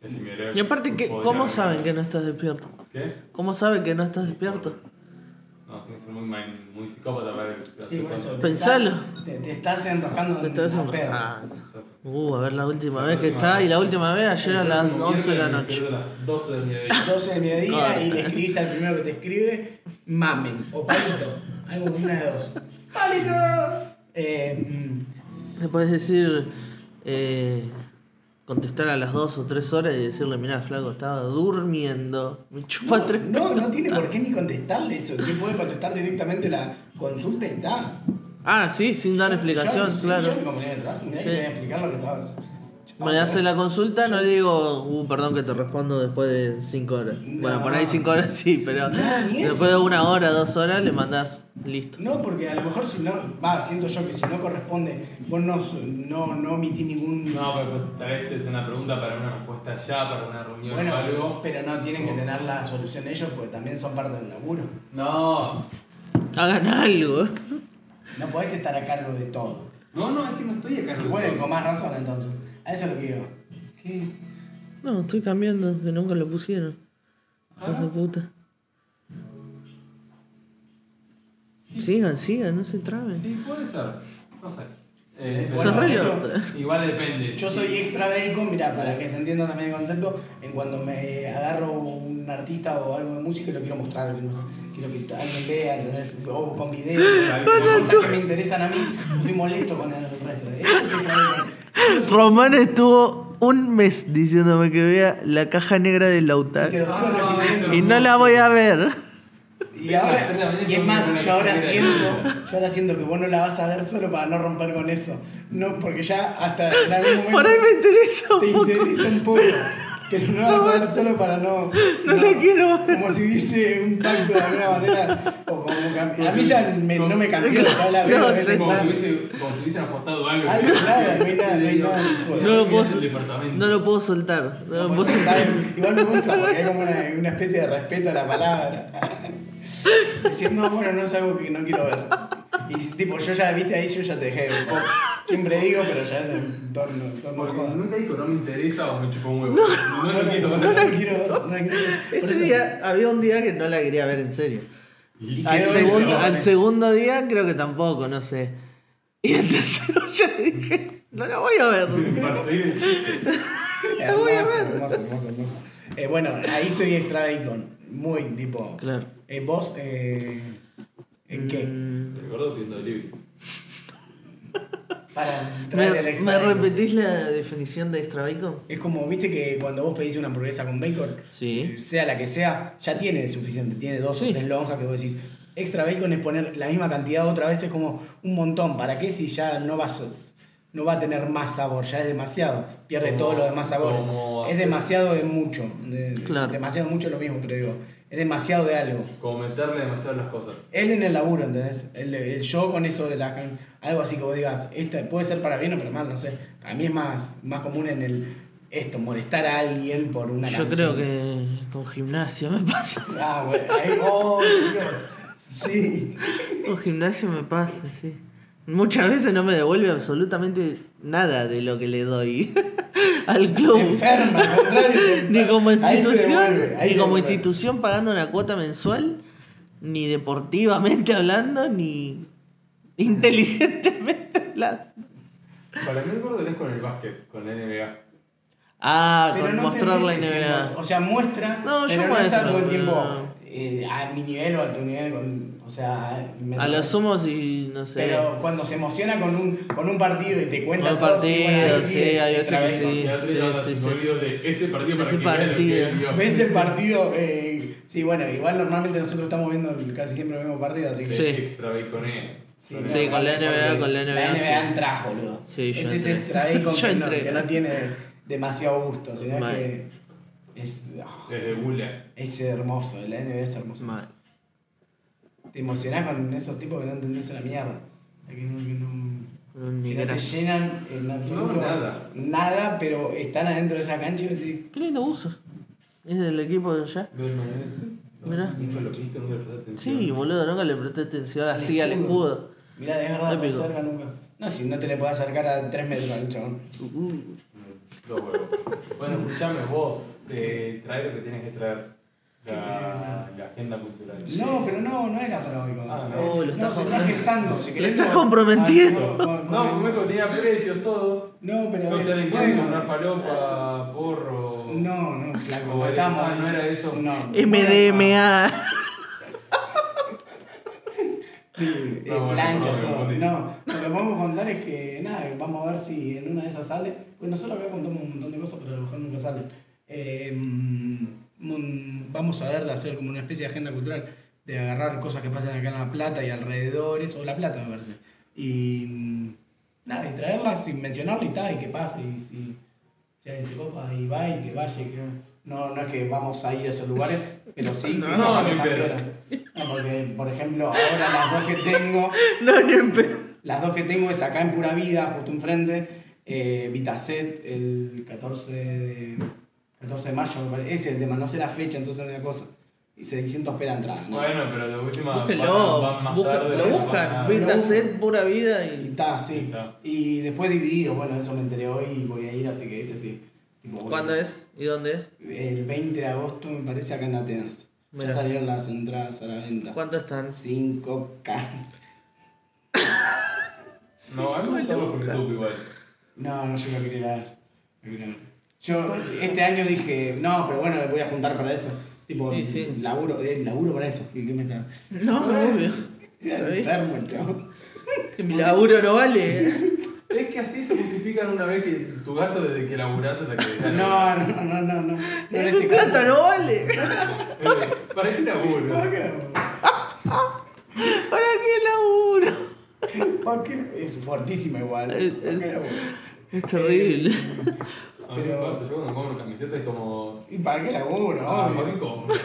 Es mi horario. Y aparte, ¿qué, Podría ¿cómo saben que no estás despierto? ¿Qué? ¿Cómo saben que no estás despierto? No, tienes que ser muy, man- muy psicópata para que te Sí, por eso. te Pensalo. Te, te estás enroscando Te estás una en- pedo. Ah, uh, a ver la última La vez que está. vez. Y la última vez ayer a las próximo 11 de la noche. a las 12 del mediodía. 12 de mediodía y le escribís al primero que te escribe, mamen o palito. Algo de una de dos. ¡Palito! Eh, mm, Le puedes decir, eh, contestar a las 2 o 3 horas y decirle, mirá, flaco, estaba durmiendo. Me chupa tres no, no pelotas". tiene por qué ni contestarle eso. Que puede contestar directamente la consulta y está. Ah, sí, sin dar explicación, Yo- sí, claro. Yo compañero de trabajo, mirá Sí. que te voy a explicar lo que estabas. Me hace la consulta, no le digo, uh, perdón que te respondo después de 5 horas. Bueno, por ahí 5 horas sí, pero No, después de una hora, dos horas le mandás listo. No, porque a lo mejor si no, va, siento yo que si no corresponde, vos no, no, no omitís ningún... No, pero tal vez es una pregunta para una respuesta ya, para una reunión bueno, o algo. pero no tienen que tener la solución ellos porque también son parte del laburo. No, Hagan algo. No podés estar a cargo de todo. no, no, es que no estoy acá. Y bueno, con más razón entonces. A eso es lo que digo. ¿Qué? No, estoy cambiando, que nunca lo pusieron. Hijos de puta. Sigan, sigan, no se traben. Sí, puede ser. No sé. Eh, Bueno, eso- igual depende. Yo soy extra bacon, mira, para que se entienda también el concepto, en cuando me agarro un artista o algo de música y lo quiero mostrar, lo quiero, que alguien vea, o con video, cosas que me interesan a mí, soy molesto con el resto. Eso es extra bacon. *laughs* Román estuvo un mes diciéndome que vea la caja negra de Lautaro. Ah. Y no la voy a ver. Y ahora, y es más, yo ahora siento, yo ahora siento que vos no la vas a ver solo para no romper con eso. No, porque ya hasta en algún momento Por ahí me interesa un te poco. interesa un poco. Pero no vas a ver solo para no. No la quiero ver. Como si hubiese un pacto de alguna manera. O como que a, mí ya me- no me cambió, ya la veo No, Como si, hubiese, como si hubiesen apostado algo. Algo, claro, no hay nada, no hay nada. No lo puedo, Es el departamento. no lo puedo soltar. No lo Pues puedo soltar. Igual me gusta porque hay como una, una especie de respeto a la palabra. *laughs* Decir, no, bueno, no es algo que no quiero ver. Y tipo, yo ya, viste ahí, yo ya te dejé. un poco. Siempre digo, pero ya es en torno, en torno Porque joda. nunca dijo no me interesa o me chupó un huevo. No, no, lo quiero no, ver. no lo quiero ver, no lo quiero ver. Por Ese eso- día, había un día que no la quería ver en serio. Y Al quedó segundo, al ¿no? segundo día creo que tampoco, no sé. Y el tercero ya dije, no la voy a ver. Para seguir el chiste. Hermoso, hermoso, hermoso, hermoso. Eh, bueno, ahí soy extra bacon. Muy tipo. Claro. Eh, ¿Vos eh, en qué? Mm, El gordo pidiendo delivery. Para *laughs* traer el ¿Me, extra me bacon. repetís la definición de extra bacon? Es como, viste que cuando vos pedís una hamburguesa con bacon, Sí. sea la que sea, ya tiene suficiente, tiene dos Sí. o tres lonjas que vos decís. Extra bacon es poner la misma cantidad otra vez, es como un montón. ¿Para qué si ya no va, a no va a tener más sabor? Ya es demasiado. Pierde Como- todos los demás sabores. como Es hacer- demasiado de mucho. de- Claro. Demasiado mucho lo mismo, pero digo. Es demasiado de algo. Como meterle demasiado las cosas. Él en el laburo, ¿entendés? El, el yo con eso de la algo así que vos digas, esta puede ser para bien o para mal, no sé. A mí es más, más común en el esto, molestar a alguien por una Yo canción. creo que con gimnasio me pasa. *laughs* Ah, bueno, ahí, oh, Dios. Sí. Con gimnasio me pasa, sí. Muchas veces no me devuelve absolutamente nada de lo que le doy *laughs* al club. Enferma, contrario. *laughs* Ni como institución, devuelve, ni como institución pagando una cuota mensual, ni deportivamente *laughs* hablando, ni inteligentemente hablando. Para mí el gordo es con el básquet, con la NBA. Ah, Pero con no mostrar la NBA. O sea, muestra, No, yo pero no está todo el tiempo. Eh, a mi nivel o a tu nivel. Con, o sea, me- A lo sumo si, no sé. Pero cuando se emociona con un, con un partido y te cuenta Con todo, partido, sí, bueno, sí, hay veces que sí. Y sí, sí, sí. de ese partido para Ese que que partido. ¿Ves el partido? Eh, sí, bueno, igual normalmente nosotros estamos viendo casi siempre el mismo partido, así que... Sí. Extra baconea. Sí, con la NBA, con la NBA, La NBA sí. entras, boludo. Sí, yo es ese extra *laughs* que, no, que no tiene demasiado gusto, sino que es, ah, Desde Bula. es hermoso, la NBA es hermoso. Mal. Te emocionás con esos tipos que no entendés una mierda. Que no, que no- que no te llenan en absoluto No, nada. nada, pero están adentro de esa cancha y decís, Qué lindo uso. Es del equipo de allá. Mirá. Nunca lo viste, nunca le prestaste atención. Sí, boludo, nunca le presté atención así al escudo. Mirá, de verdad, no se acerca nunca. No, si no te le puedes acercar a 3 metros al chabón. Uh, Dos huevos. Bueno, escuchame vos, eh, trae lo que tienes que traer. La, la agenda cultural. No, pero no, no era para hoy. Con Ah, no. Oh, lo está se está comprando. gestando. Si Lo no- comprometiendo. con- con- No, dijo, tenía precios, todo. No, pero. Entonces es- alguien quiere bueno. comprar falopa, porro. No, no, flaco, estamos. ah, no era eso. No. MDMA. Sí, eh, No, plancha, no, todo. No, lo que podemos contar es que, nada, vamos a ver si en una de esas sale. Pues nosotros acá contamos un montón de cosas, pero a lo mejor nunca salen. Eh, un- vamos a ver de hacer como una especie de agenda cultural, de agarrar cosas que pasan acá en La Plata y alrededores, o La Plata me parece. Y nada, y traerlas y mencionarlas y tal, y que pase, y si, si alguien se copa y va y que vaya, y que no, no es que vamos a ir a esos lugares, pero sí *laughs* No, pedo. piola. No, porque, por ejemplo, ahora las dos que tengo, *laughs* No, las dos que tengo es acá en Pura Vida, justo enfrente, eh, Vitacet el 14 de, 14 de mayo, me parece. Ese es el tema, no sé la fecha, entonces es una cosa. Y 600 pela entrada. ¿no? Bueno, pero de última Búsquenlo. van, van más busca- tarde. lo buscan. a- Vita set, pura vida Y y. está, sí. Está. Y después dividido, bueno, eso me enteré hoy y voy a ir, así que ese sí. Tipo, ¿Cuándo es? ¿Y dónde es? El 20 de agosto me parece acá en Atenas. Mirá. Ya salieron las entradas a la venta. ¿Cuánto están? 5K. No, a mí me gustó por YouTube igual. No, no, yo no quería ver. No quería ver. Yo este año dije, no, pero bueno, me voy a juntar para eso. Tipo, Sí, sí. laburo, eh, laburo para eso. ¿Qué, qué me está? No, obvio. Era Está bien. enfermo el chabón. Que mi laburo no vale. Es que así se justifican una vez que tu gasto desde que laburás hasta que No, no, no, no, no. no en Mi este plata caso. no vale. Eh, ¿Para qué laburo? ¿Para qué laburo? ¿Para qué laburo? ¿Para qué? Es fuertísimo igual. ¿Para qué laburo? Es terrible. A mí me Pero- pasa, yo cuando compro camisetas es como. ¿Y para qué laburo? Ah, obvio? *laughs* ¿para qué compro?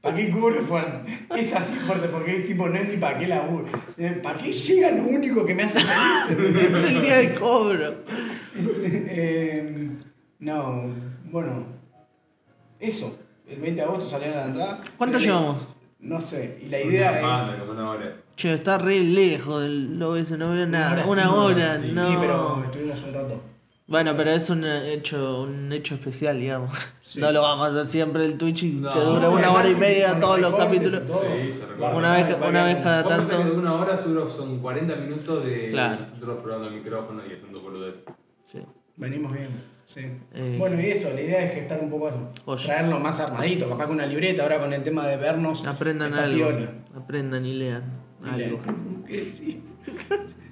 ¿Para qué cubre fuerte? Es así fuerte porque es tipo, no es ni para qué laburo. Eh, ¿Para qué llega lo único que me hace feliz? *laughs* Es el día de cobro. *laughs* Eh, no, bueno, eso. El 20 de agosto salieron a la entrada. ¿Cuánto Pero llevamos? No sé, y la idea Una es. como una hora. Che, está re lejos del no veo nada. Una Una hora, hora, sí, sí, no. Sí, pero estuvimos un rato. Bueno, pero es un hecho, un hecho especial, digamos. Sí. No lo vamos a hacer siempre el Twitch y No. que dure No, una hora y media todos los capítulos. todo. Sí, se. Una vez, una vez cada pensás que de tanto. una hora son 40 minutos de Claro. nosotros probando el micrófono y haciendo boludeces. Sí. Venimos bien, sí. Eh. Bueno, y eso, la idea es gestar un poco eso. Oye. Traerlo más armadito, capaz que una libreta ahora con el tema de vernos. Aprendan algo. piola. Aprendan y lean Y algo. le- *laughs* que sí.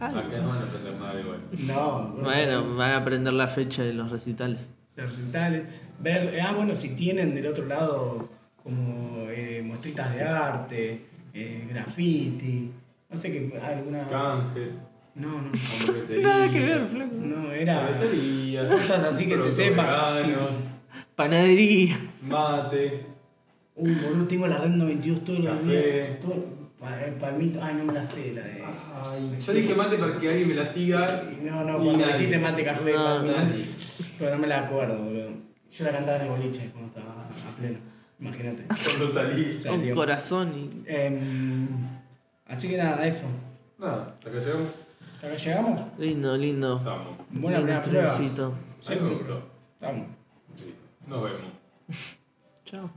Algo. Acá no van a aprender nada igual. No, Bueno, van a aprender la fecha de los recitales. los recitales, ver, ah, bueno, si tienen del otro lado como eh, muestritas de arte, eh, graffiti, no sé qué, alguna... Canjes, No, no. Nada que ver, flaco. no, era cosas así que se sepan. Sí, veganos, sí. Panadería. Mate. Uy, boludo, tengo la red 92 todos los días. Todo, pa- eh, palmito, ay, no me la sé, la de... Ay, yo dije mate para que alguien me la siga. Y No, no, Y cuando nadie. dijiste mate café, No, palmito, nadie. pero no me la acuerdo, boludo. Yo la cantaba en el boliche cuando estaba a pleno, imagínate. *laughs* Cuando salí. Sí. Con Salió. corazón y. Em, así que nada, eso. Nada, hasta que llegamos. ¿Hasta acá llegamos? Lindo, lindo. Estamos. Buena primera prueba. Siempre. Estamos. Nos vemos. Chao.